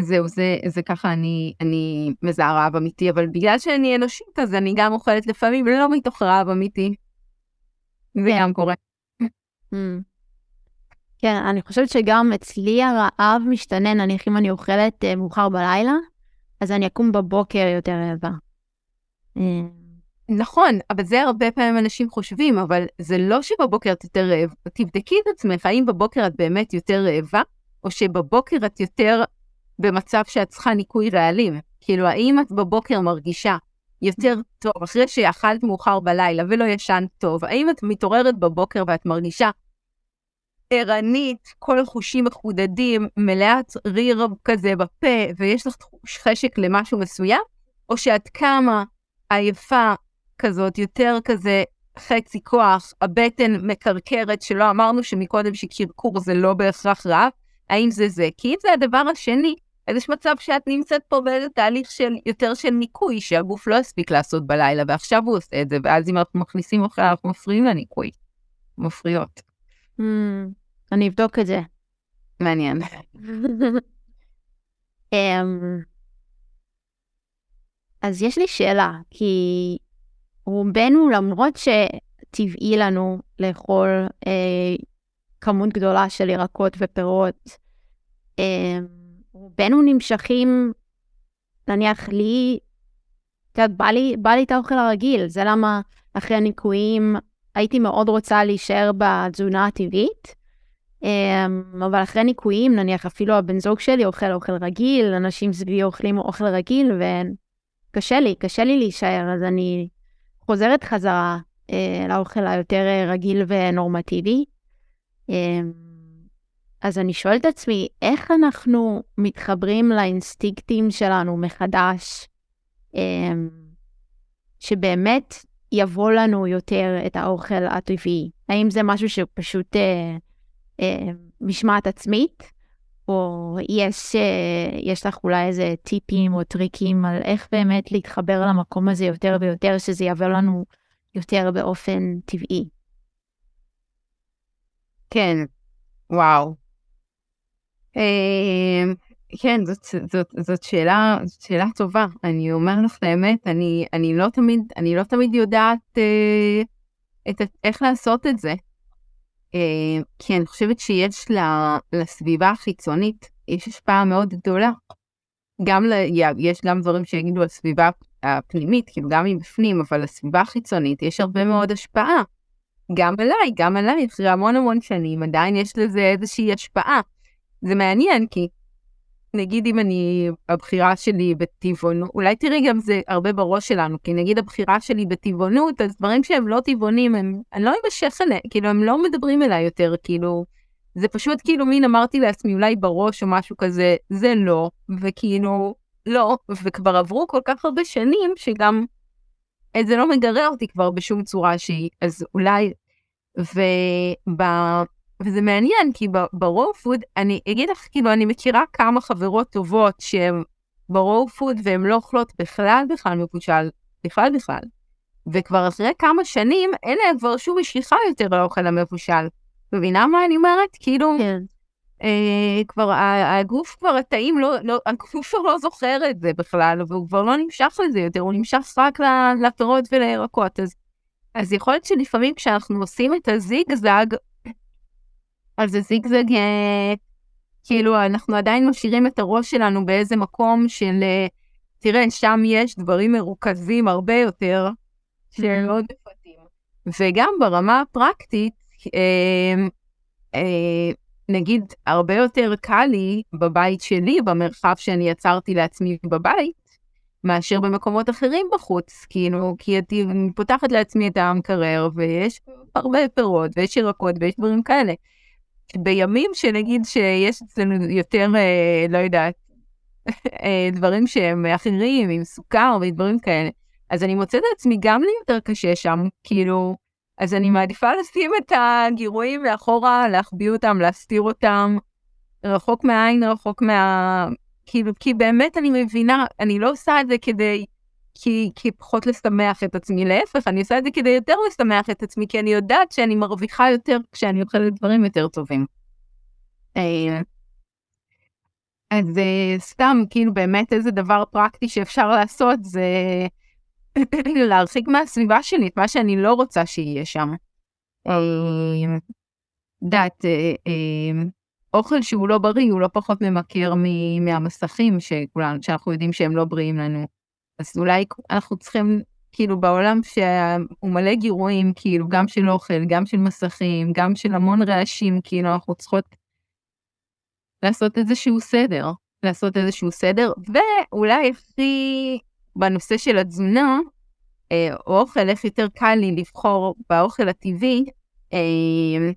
זהו, זה, זה ככה אני, אני מזהה רעב אמיתי, אבל בגלל שאני אנושית, אז אני גם אוכלת לפעמים לא מתוך רעב אמיתי. זה גם קורה. כן, אני חושבת שגם אצלי הרעב משתנה, נניח אם אני אוכלת uh, מאוחר בלילה, אז אני אקום בבוקר יותר רעבה. אה, נכון, אבל זה הרבה פעמים אנשים חושבים, אבל זה לא שבבוקר את יותר רעב. תבדקי את עצמך, האם בבוקר את באמת יותר רעבה, או שבבוקר את יותר במצב שאת צריכה ניקוי רעלים. כאילו, האם את בבוקר מרגישה יותר טוב, אחרי שאכלת מאוחר בלילה ולא ישנת טוב, האם את מתעוררת בבוקר ואת מרגישה ערנית, כל החושים מחודדים, מלאת ריר כזה בפה, ויש לך חשק למשהו מסוים, או שאת קמה עייפה כזאת, יותר כזה חצי כוח, הבטן מקרקרת, שלא אמרנו שמקודם שקרקור זה לא בהכרח רע, האם זה זה? כי אם זה הדבר השני, אז יש מצב שאת נמצאת פה באיזה תהליך של יותר של ניקוי, שהגוף לא הספיק לעשות בלילה, ועכשיו הוא עושה את זה, ואז אם אנחנו מכניסים אוכל, אנחנו מפריעים לניקוי. מפריעות. Mm. אני אבדוק את זה. מעניין. אמ, אז יש לי שאלה, כי רובנו, למרות שטבעי לנו לאכול אה, כמות גדולה של ירקות ופירות, אה, רובנו נמשכים, נניח לי, את יודעת, בא לי, בא לי את האוכל הרגיל, זה למה אחרי הניקויים הייתי מאוד רוצה להישאר בתזונה הטבעית, אבל אחרי ניקויים, נניח אפילו הבן זוג שלי אוכל אוכל רגיל, אנשים סביבי אוכלים אוכל רגיל, וקשה לי, קשה לי להישאר, אז אני חוזרת חזרה אה, לאוכל היותר אה, רגיל ונורמטיבי. אה, אז אני שואלת את עצמי, איך אנחנו מתחברים לאינסטינקטים שלנו מחדש, אה, שבאמת יבוא לנו יותר את האוכל הטבעי? האם זה משהו שפשוט אה, משמעת עצמית, או יש, אה, יש לך אולי איזה טיפים או טריקים על איך באמת להתחבר למקום הזה יותר ויותר, שזה יבוא לנו יותר באופן טבעי? כן, וואו. אה, כן, זאת, זאת, זאת, שאלה, זאת שאלה טובה. אני אומר לך את האמת, אני, אני, לא, תמיד, אני לא תמיד יודעת אה, את, איך לעשות את זה. אה, כי אני חושבת שיש לסביבה החיצונית, יש השפעה מאוד גדולה. גם, ל, יש גם דברים שיגידו על סביבה הפנימית, כאילו גם מבפנים, אבל לסביבה החיצונית יש הרבה מאוד השפעה. גם עליי, גם עליי, אחרי המון המון שנים, עדיין יש לזה איזושהי השפעה. זה מעניין, כי נגיד אם אני, הבחירה שלי בטבעונות, אולי תראי גם זה הרבה בראש שלנו, כי נגיד הבחירה שלי בטבעונות, אז דברים שהם לא טבעונים, הם, אני לא אמשך עליהם, כאילו הם לא מדברים אליי יותר, כאילו, זה פשוט כאילו מין אמרתי לעצמי אולי בראש או משהו כזה, זה לא, וכאילו, לא, וכבר עברו כל כך הרבה שנים, שגם זה לא מגרה אותי כבר בשום צורה שהיא, אז אולי, וב... וזה מעניין, כי ב raw food, אני אגיד לך, כאילו, אני מכירה כמה חברות טובות שהן ב raw food והן לא אוכלות בכלל בכלל מבושל, בכלל בכלל. וכבר אחרי כמה שנים, אין להן כבר שום משיכה יותר לאוכל המבושל. מבינה מה אני אומרת? כאילו, כן. אה, כבר הגוף כבר, התאים לא, לא, הגוף כבר לא זוכר את זה בכלל, והוא כבר לא נמשך לזה יותר, הוא נמשך רק לפירות ולירקות. אז, אז יכול להיות שלפעמים כשאנחנו עושים את הזיגזג, אז זה זיגזג, אה, כאילו אנחנו עדיין משאירים את הראש שלנו באיזה מקום של, אה, תראה, שם יש דברים מרוכזים הרבה יותר, שהם מאוד מפתים. וגם ברמה הפרקטית, אה, אה, נגיד, הרבה יותר קל לי בבית שלי, במרחב שאני יצרתי לעצמי בבית, מאשר במקומות אחרים בחוץ, כאילו, כי אני פותחת לעצמי את המקרר, ויש הרבה פירות, ויש ירקות, ויש דברים כאלה. בימים שנגיד שיש אצלנו יותר, אה, לא יודעת, אה, דברים שהם אחרים, עם סוכר ודברים כאלה, אז אני מוצאת את עצמי גם לי יותר קשה שם, כאילו, אז אני מעדיפה לשים את הגירויים מאחורה, להחביא אותם, להסתיר אותם, רחוק מהעין, רחוק מה... כאילו, כי באמת אני מבינה, אני לא עושה את זה כדי כי, כי פחות לשמח את עצמי, להפך, אני עושה את זה כדי יותר לשמח את עצמי, כי אני יודעת שאני מרוויחה יותר כשאני אוכלת דברים יותר טובים. אה, אז אה, סתם, כאילו באמת איזה דבר פרקטי שאפשר לעשות זה להרחיק מהסביבה שלי את מה שאני לא רוצה שיהיה שם. אה, דעת, אוכל שהוא לא בריא הוא לא פחות ממכר מהמסכים שכולנו, שאנחנו יודעים שהם לא בריאים לנו. אז אולי אנחנו צריכים, כאילו בעולם שהוא מלא גירויים, כאילו גם של אוכל, גם של מסכים, גם של המון רעשים, כאילו אנחנו צריכות לעשות איזשהו סדר, לעשות איזשהו סדר, ואולי הכי בנושא של התזונה, אה, אוכל, איך יותר קל לי לבחור באוכל הטבעי, אה,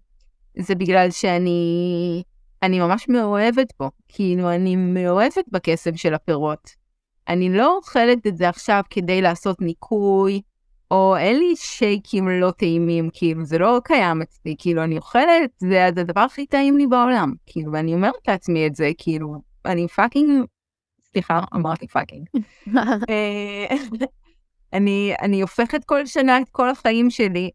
זה בגלל שאני אני ממש מאוהבת בו, כאילו אני מאוהבת בקסם של הפירות. אני לא אוכלת את זה עכשיו כדי לעשות ניקוי, או אין לי שייקים לא טעימים, כאילו, זה לא קיים אצלי, כאילו, אני אוכלת, זה הדבר הכי טעים לי בעולם, כאילו, ואני אומרת לעצמי את זה, כאילו, אני פאקינג, סליחה, אמרתי fucking. אה, אני, אני הופכת כל שנה את כל החיים שלי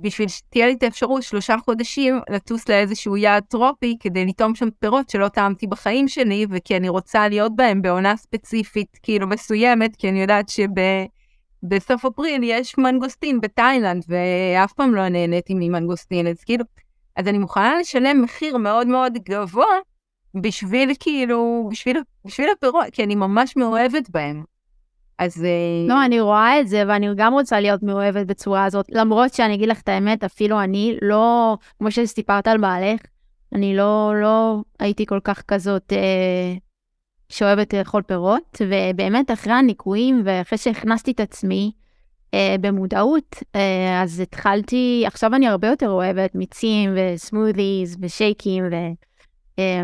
בשביל שתהיה לי את האפשרות שלושה חודשים לטוס לאיזשהו יעד טרופי כדי לטעום שם פירות שלא טעמתי בחיים שלי וכי אני רוצה להיות בהם בעונה ספציפית כאילו מסוימת כי אני יודעת שבסוף אפריל יש מנגוסטין בתאילנד ואף פעם לא נהניתי ממנגוסטין אז כאילו אז אני מוכנה לשלם מחיר מאוד מאוד גבוה בשביל כאילו, בשביל, בשביל הפירות, כי אני ממש מאוהבת בהם. אז... אה, לא, אני רואה את זה, ואני גם רוצה להיות מאוהבת בצורה הזאת, למרות שאני אגיד לך את האמת, אפילו אני לא, כמו שסיפרת על בעלך, אני לא, לא הייתי כל כך כזאת אה, שאוהבת לאכול פירות, ובאמת אחרי הניקויים ואחרי שהכנסתי את עצמי אה, במודעות, אה, אז התחלתי, עכשיו אני הרבה יותר אוהבת מיצים וסמות'יז ושייקים, והרבה אה,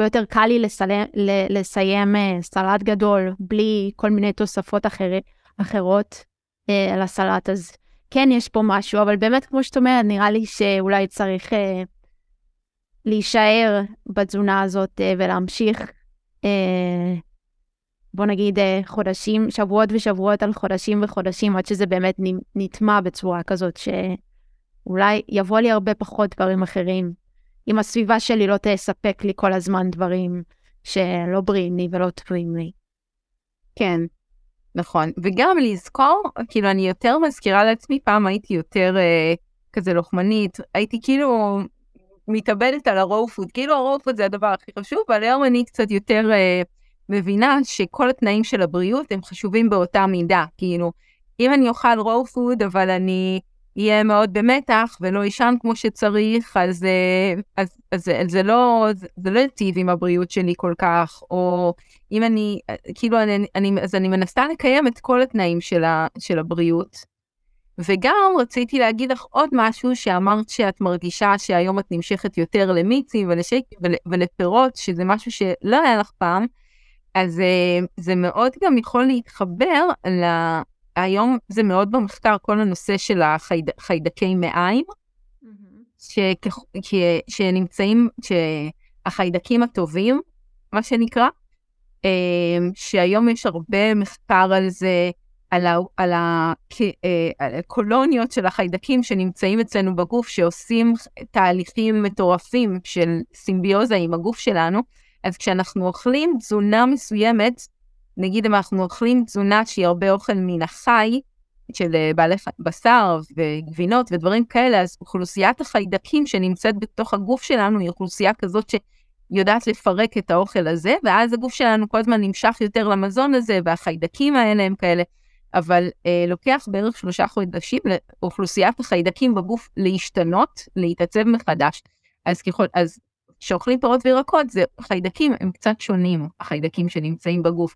יותר קל לי לסיים, לסיים אה, סלט גדול בלי כל מיני תוספות אחרי, אחרות אה, לסלט, אז כן, יש פה משהו, אבל באמת, כמו שאת אומרת, נראה לי שאולי צריך... אה, להישאר בתזונה הזאת אה, ולהמשיך, אה, בוא נגיד, אה, חודשים, שבועות ושבועות על חודשים וחודשים, עד שזה באמת נטמע בצורה כזאת, שאולי יבוא לי הרבה פחות דברים אחרים. אם הסביבה שלי לא תספק לי כל הזמן דברים שלא בריאים לי ולא טובים לי. כן, נכון. וגם לזכור, כאילו, אני יותר מזכירה לעצמי, פעם הייתי יותר אה, כזה לוחמנית, הייתי כאילו מתאבדת על ה raw food, כאילו ה raw food זה הדבר הכי חשוב, אבל היום אני קצת יותר אה, מבינה שכל התנאים של הבריאות הם חשובים באותה מידה, כאילו, אם אני אוכל raw food, אבל אני אהיה מאוד במתח ולא אשן כמו שצריך, אז, אה, אז, אז, אז זה לא, זה לא יטיב עם הבריאות שלי כל כך, או אם אני, כאילו, אני, אני, אז אני מנסה לקיים את כל התנאים של, ה, של הבריאות. וגם רציתי להגיד לך עוד משהו שאמרת שאת מרגישה שהיום את נמשכת יותר למיצים ולשייקים ול, ולפירות, שזה משהו שלא היה לך פעם, אז אה, זה מאוד גם יכול להתחבר ל... היום זה מאוד במחקר כל הנושא של החיידקי מעיים, שכ... שנמצאים, שהחיידקים הטובים, מה שנקרא, אה, שהיום יש הרבה מחקר על זה, על, ה, על, ה, אה, על הקולוניות של החיידקים שנמצאים אצלנו בגוף, שעושים תהליכים מטורפים של סימביוזה עם הגוף שלנו, אז כשאנחנו אוכלים תזונה מסוימת, נגיד אם אנחנו אוכלים תזונה שהיא הרבה אוכל מן החי, של אה, בעלי בשר וגבינות ודברים כאלה, אז אוכלוסיית החיידקים שנמצאת בתוך הגוף שלנו היא אוכלוסייה כזאת שיודעת לפרק את האוכל הזה, ואז הגוף שלנו כל הזמן נמשך יותר למזון הזה, והחיידקים האלה הם כאלה. אבל אה, לוקח בערך שלושה חודשים לאוכלוסיית החיידקים בגוף להשתנות, להתעצב מחדש. אז ככל, אז כשאוכלים פירות וירקות, זה חיידקים, הם קצת שונים, החיידקים שנמצאים בגוף.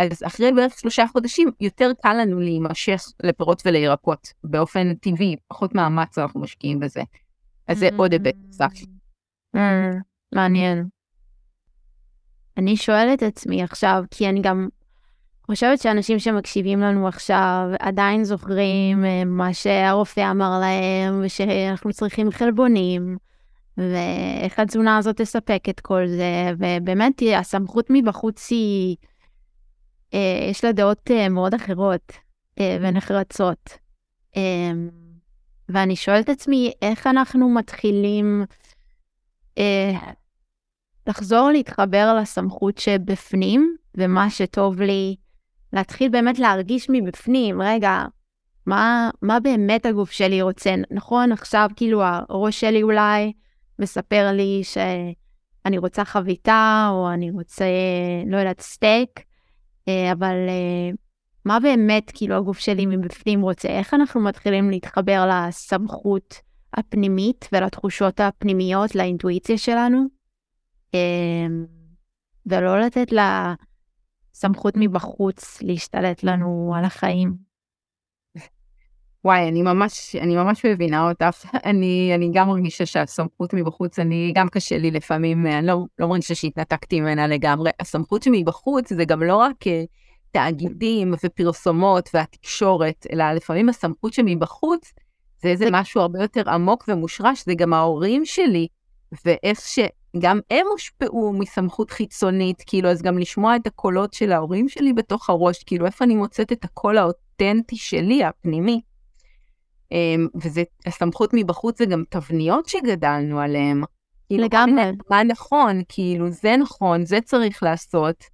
אז אחרי בערך שלושה חודשים, יותר קל לנו להימשך לפירות ולירקות, באופן טבעי, פחות מאמץ אנחנו משקיעים בזה. אז זה עוד היבט נוסף. Mm, מעניין. אני שואלת את עצמי עכשיו, כי אני גם חושבת שאנשים שמקשיבים לנו עכשיו עדיין זוכרים אה, מה שהרופא אמר להם, ושאנחנו צריכים חלבונים, ואיך התזונה הזאת תספק את כל זה, ובאמת הסמכות מבחוץ היא, יש לה דעות אה, מאוד אחרות ונחרצות. ואני שואלת את עצמי, איך אנחנו מתחילים לחזור להתחבר לסמכות שבפנים, ומה שטוב לי להתחיל באמת להרגיש מבפנים, רגע, מה, מה באמת הגוף שלי רוצה? נכון, עכשיו כאילו הראש שלי אולי מספר לי שאני רוצה חביתה, או אני רוצה, לא יודעת, סטייק, אה, אבל אה, מה באמת כאילו הגוף שלי מבפנים רוצה? איך אנחנו מתחילים להתחבר לסמכות הפנימית ולתחושות הפנימיות, לאינטואיציה שלנו? אה, ולא לתת לה... סמכות מבחוץ להשתלט לנו על החיים. וואי, אני ממש, אני ממש מבינה אותך. אני, אני גם מרגישה שהסמכות מבחוץ, אני, גם קשה לי לפעמים, אני לא, לא מרגישה שהתנתקתי ממנה לגמרי. הסמכות שמבחוץ זה גם לא רק אה, תאגידים ופרסומות והתקשורת, אלא לפעמים הסמכות שמבחוץ זה איזה משהו הרבה יותר עמוק ומושרש, זה גם ההורים שלי, ואיך ש... גם הם הושפעו מסמכות חיצונית, כאילו, אז גם לשמוע את הקולות של ההורים שלי בתוך הראש, כאילו, איפה אני מוצאת את הקול האותנטי שלי, הפנימי. Um, וזה, הסמכות מבחוץ זה גם תבניות שגדלנו עליהן. כאילו, לגמרי. מה נכון, כאילו, זה נכון, זה צריך לעשות.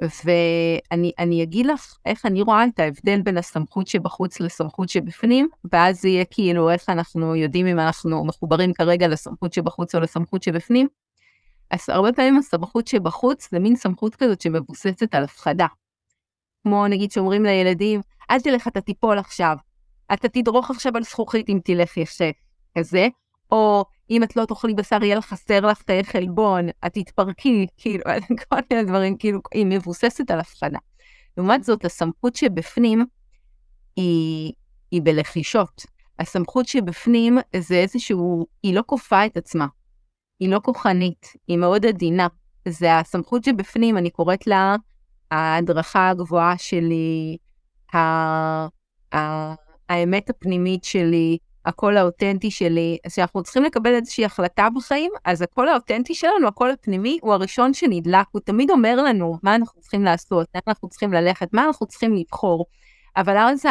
ואני אגיד לך איך אני רואה את ההבדל בין הסמכות שבחוץ לסמכות שבפנים, ואז זה יהיה כאילו איך אנחנו יודעים אם אנחנו מחוברים כרגע לסמכות שבחוץ או לסמכות שבפנים. אז הרבה פעמים הסמכות שבחוץ זה מין סמכות כזאת שמבוססת על הפחדה. כמו נגיד שאומרים לילדים, אל תלך, אתה תיפול עכשיו. אתה תדרוך עכשיו על זכוכית אם תלך ישב. כזה. או אם את לא תאכלי בשר, יהיה לך חסר לך תאי חלבון, את תתפרקי, כאילו, כל מיני דברים, כאילו, היא מבוססת על הפחדה. לעומת זאת, הסמכות שבפנים היא, היא בלחישות. הסמכות שבפנים זה איזשהו, היא לא כופה את עצמה, היא לא כוחנית, היא מאוד עדינה. זה הסמכות שבפנים, אני קוראת לה ההדרכה הגבוהה שלי, ה, ה, האמת הפנימית שלי, הקול האותנטי שלי, אז כשאנחנו צריכים לקבל איזושהי החלטה בחיים, אז הקול האותנטי שלנו, הקול הפנימי, הוא הראשון שנדלק, הוא תמיד אומר לנו מה אנחנו צריכים לעשות, איך אנחנו צריכים ללכת, מה אנחנו צריכים לבחור. אבל אז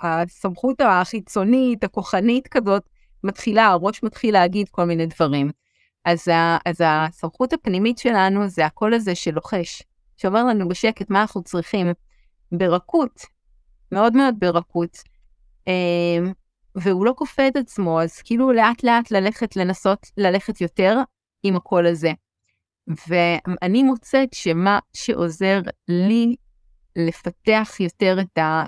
הסמכות החיצונית, הכוחנית כזאת, מתחילה, הראש מתחיל להגיד כל מיני דברים. אז, אז הסמכות הפנימית שלנו זה הקול הזה שלוחש, שאומר לנו בשקט מה אנחנו צריכים, ברכות, מאוד מאוד ברכות. אמ, והוא לא כופה את עצמו, אז כאילו לאט לאט ללכת, לנסות ללכת יותר עם הקול הזה. ואני מוצאת שמה שעוזר לי לפתח יותר את ה...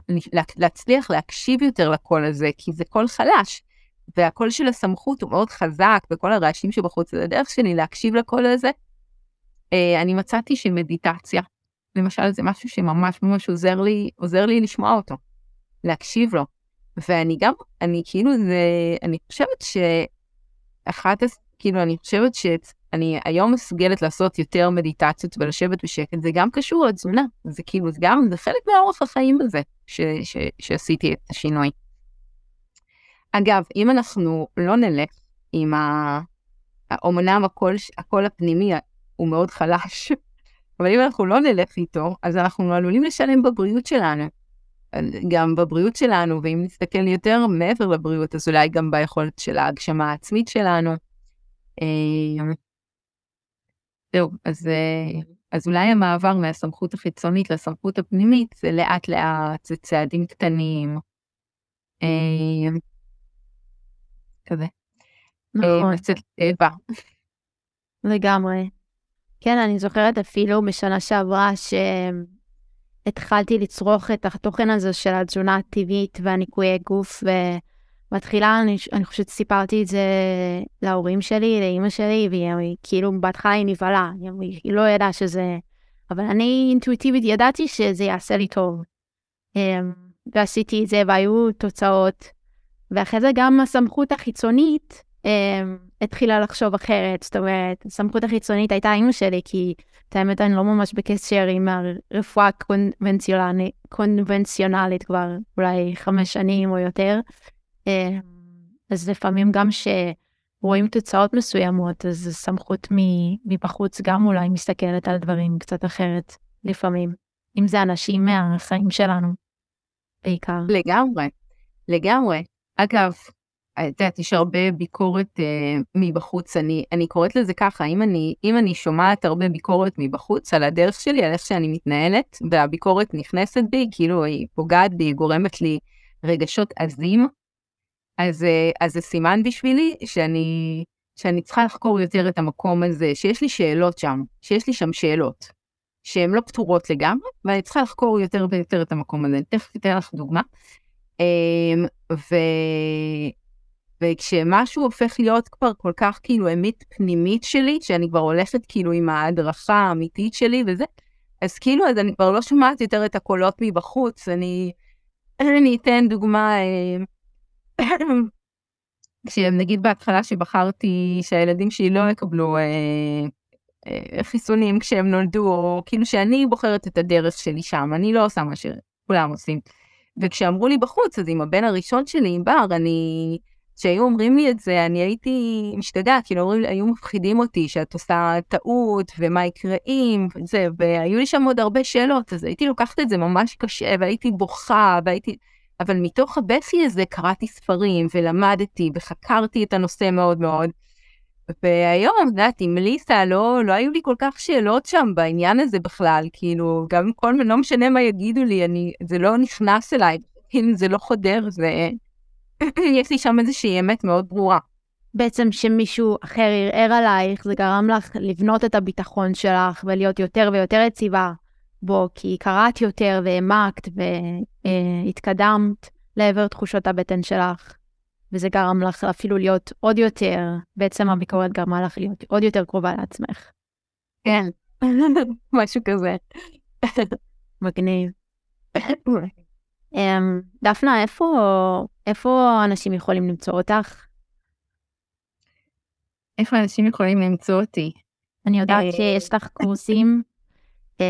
להצליח להקשיב יותר לקול הזה, כי זה קול חלש, והקול של הסמכות הוא מאוד חזק, וכל הרעשים שבחוץ, זה הדרך שלי להקשיב לקול הזה. אה, אני מצאתי שמדיטציה, למשל, זה משהו שממש ממש עוזר לי, עוזר לי לשמוע אותו, להקשיב לו. ואני גם, אני כאילו, זה, אני חושבת שאחת, כאילו, אני חושבת שאני היום מסוגלת לעשות יותר מדיטציות ולשבת בשקט, זה גם קשור לתזונה, זה כאילו, זה גם, זה חלק מהאורח החיים הזה, ש, ש, שעשיתי את השינוי. אגב, אם אנחנו לא נלך עם ה... אמנם הקול, הקול הפנימי הוא מאוד חלש, אבל אם אנחנו לא נלך איתו, אז אנחנו עלולים לשלם בבריאות שלנו. גם בבריאות שלנו, ואם נסתכל יותר מעבר לבריאות, אז אולי גם ביכולת של ההגשמה העצמית שלנו. אה, זהו, אז, אה, אז אולי המעבר מהסמכות החיצונית לסמכות הפנימית זה לאט לאט, זה צעדים קטנים. אה, כזה. נכון. טבע. לגמרי. כן, אני זוכרת אפילו בשנה שעברה ש... התחלתי לצרוך את התוכן הזה של התזונה הטבעית והניקויי גוף, ובתחילה אני, אני חושבת סיפרתי את זה להורים שלי, לאימא שלי, והיא כאילו בהתחלה היא נבהלה, היא, לא ידעה שזה... אבל אני אינטואיטיבית ידעתי שזה יעשה לי טוב. אמ, ועשיתי את זה והיו תוצאות. ואחרי זה גם הסמכות החיצונית התחילה לחשוב אחרת, זאת אומרת, הסמכות החיצונית הייתה אימא שלי, כי את האמת אני לא ממש בקשר עם הרפואה הקונבנציונלית, קונבנציונלית כבר אולי חמש שנים או יותר. אמ, אז לפעמים גם שרואים תוצאות מסוימות, אז סמכות מבחוץ גם אולי מסתכלת על דברים קצת אחרת לפעמים, אם זה אנשים מהחיים שלנו בעיקר. לגמרי, לגמרי. אגב, את יודעת, יש הרבה ביקורת אה, מבחוץ, אני, אני קוראת לזה ככה, אם אני, אם אני שומעת הרבה ביקורת מבחוץ על הדרך שלי, על איך שאני מתנהלת, והביקורת נכנסת בי, כאילו היא פוגעת בי, היא גורמת לי רגשות עזים, אז, אה, אז זה סימן בשבילי שאני, שאני צריכה לחקור יותר את המקום הזה, שיש לי שאלות שם, שיש לי שם שאלות, שהן לא פתורות לגמרי, ואני צריכה לחקור יותר ויותר את המקום הזה. תכף אתן לך דוגמה. אמ, ו... וכשמשהו הופך להיות כבר כל כך כאילו אמת פנימית שלי, שאני כבר הולכת כאילו עם ההדרכה האמיתית שלי וזה, אז כאילו, אז אני כבר לא שומעת יותר את הקולות מבחוץ, אני, אני אתן דוגמה, אה, כשנגיד בהתחלה שבחרתי שהילדים שלי לא יקבלו אה, אה, חיסונים כשהם נולדו, או כאילו שאני בוחרת את הדרך שלי שם, אני לא עושה מה שכולם עושים. וכשאמרו לי בחוץ, אז עם הבן הראשון שלי, עם בר, אני... כשהיו אומרים לי את זה, אני הייתי משתגעת, כאילו אומרים, היו מפחידים אותי שאת עושה טעות, ומה יקרה אם, וזה, והיו לי שם עוד הרבה שאלות, אז הייתי לוקחת את זה ממש קשה, והייתי בוכה, והייתי... אבל מתוך הבכי הזה קראתי ספרים, ולמדתי, וחקרתי את הנושא מאוד מאוד. והיום, את יודעת, עם ליסה, לא, לא היו לי כל כך שאלות שם בעניין הזה בכלל, כאילו, גם כל, לא משנה מה יגידו לי, אני, זה לא נכנס אליי, זה לא חודר, זה... יש לי שם איזושהי אמת מאוד ברורה. בעצם שמישהו אחר ערער עלייך, זה גרם לך לבנות את הביטחון שלך ולהיות יותר ויותר יציבה בו, כי קראת יותר והעמקת והתקדמת לעבר תחושות הבטן שלך, וזה גרם לך אפילו להיות עוד יותר, בעצם הביקורת גרמה לך להיות עוד יותר קרובה לעצמך. כן, משהו כזה. מגניב. אמ, דפנה, איפה, אנשים יכולים למצוא אותך? איפה אנשים יכולים למצוא אותי? אני יודעת אה, שיש לך קורסים אמ,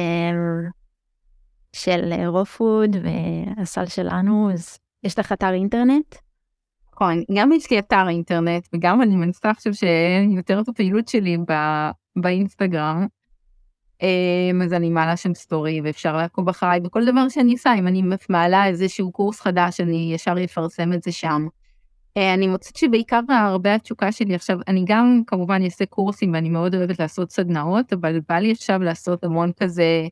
של רו פוד והסל שלנו, אז יש לך אתר אינטרנט? נכון, גם יש לי אתר אינטרנט וגם אני מנסה עכשיו שיותר את הפעילות שלי באינסטגרם. אמ, אז אני מעלה שם סטורי ואפשר לעקוב אחריי בכל דבר שאני עושה אם אני מעלה איזשהו קורס חדש אני ישר אפרסם את זה שם. אה, אני מוצאת שבעיקר הרבה התשוקה שלי עכשיו אני גם כמובן אעשה קורסים ואני מאוד אוהבת לעשות סדנאות אבל בא לי עכשיו לעשות המון כזה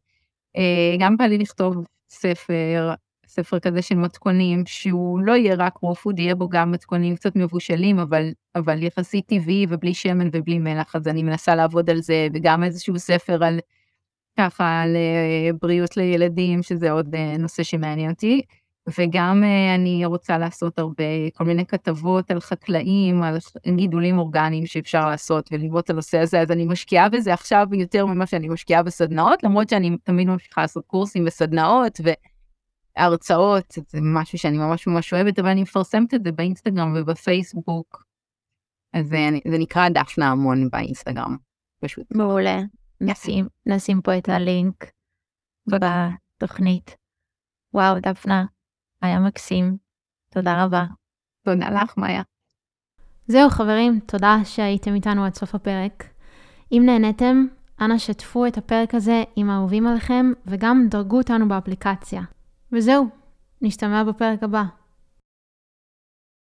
אה, גם בא לי לכתוב ספר ספר כזה של מתכונים שהוא לא יהיה רק רופוד יהיה בו גם מתכונים קצת מבושלים אבל אבל יחסית טבעי ובלי שמן ובלי מלח אז אני מנסה לעבוד על זה וגם איזשהו ספר על ככה על אה, בריאות לילדים שזה עוד נושא שמעניין אותי. וגם אה, אני רוצה לעשות הרבה, כל מיני כתבות על חקלאים, על גידולים אורגניים שאפשר לעשות וללמוד את הנושא הזה, אז אני משקיעה בזה עכשיו יותר ממה שאני משקיעה בסדנאות, למרות שאני תמיד ממשיכה לעשות קורסים וסדנאות והרצאות, זה משהו שאני ממש ממש אוהבת, אבל אני מפרסמת את זה באינסטגרם ובפייסבוק. אז זה, זה נקרא דפנה המון באינסטגרם, פשוט. מעולה. נשים, נשים פה את הלינק בתוכנית. וואו, דפנה, היה מקסים. תודה רבה. תודה לך, מאיה. זהו, חברים, תודה שהייתם איתנו עד סוף הפרק. אם נהניתם, אנא שתפו את הפרק הזה עם האהובים עליכם, וגם דרגו אותנו באפליקציה. וזהו, נשתמע בפרק הבא.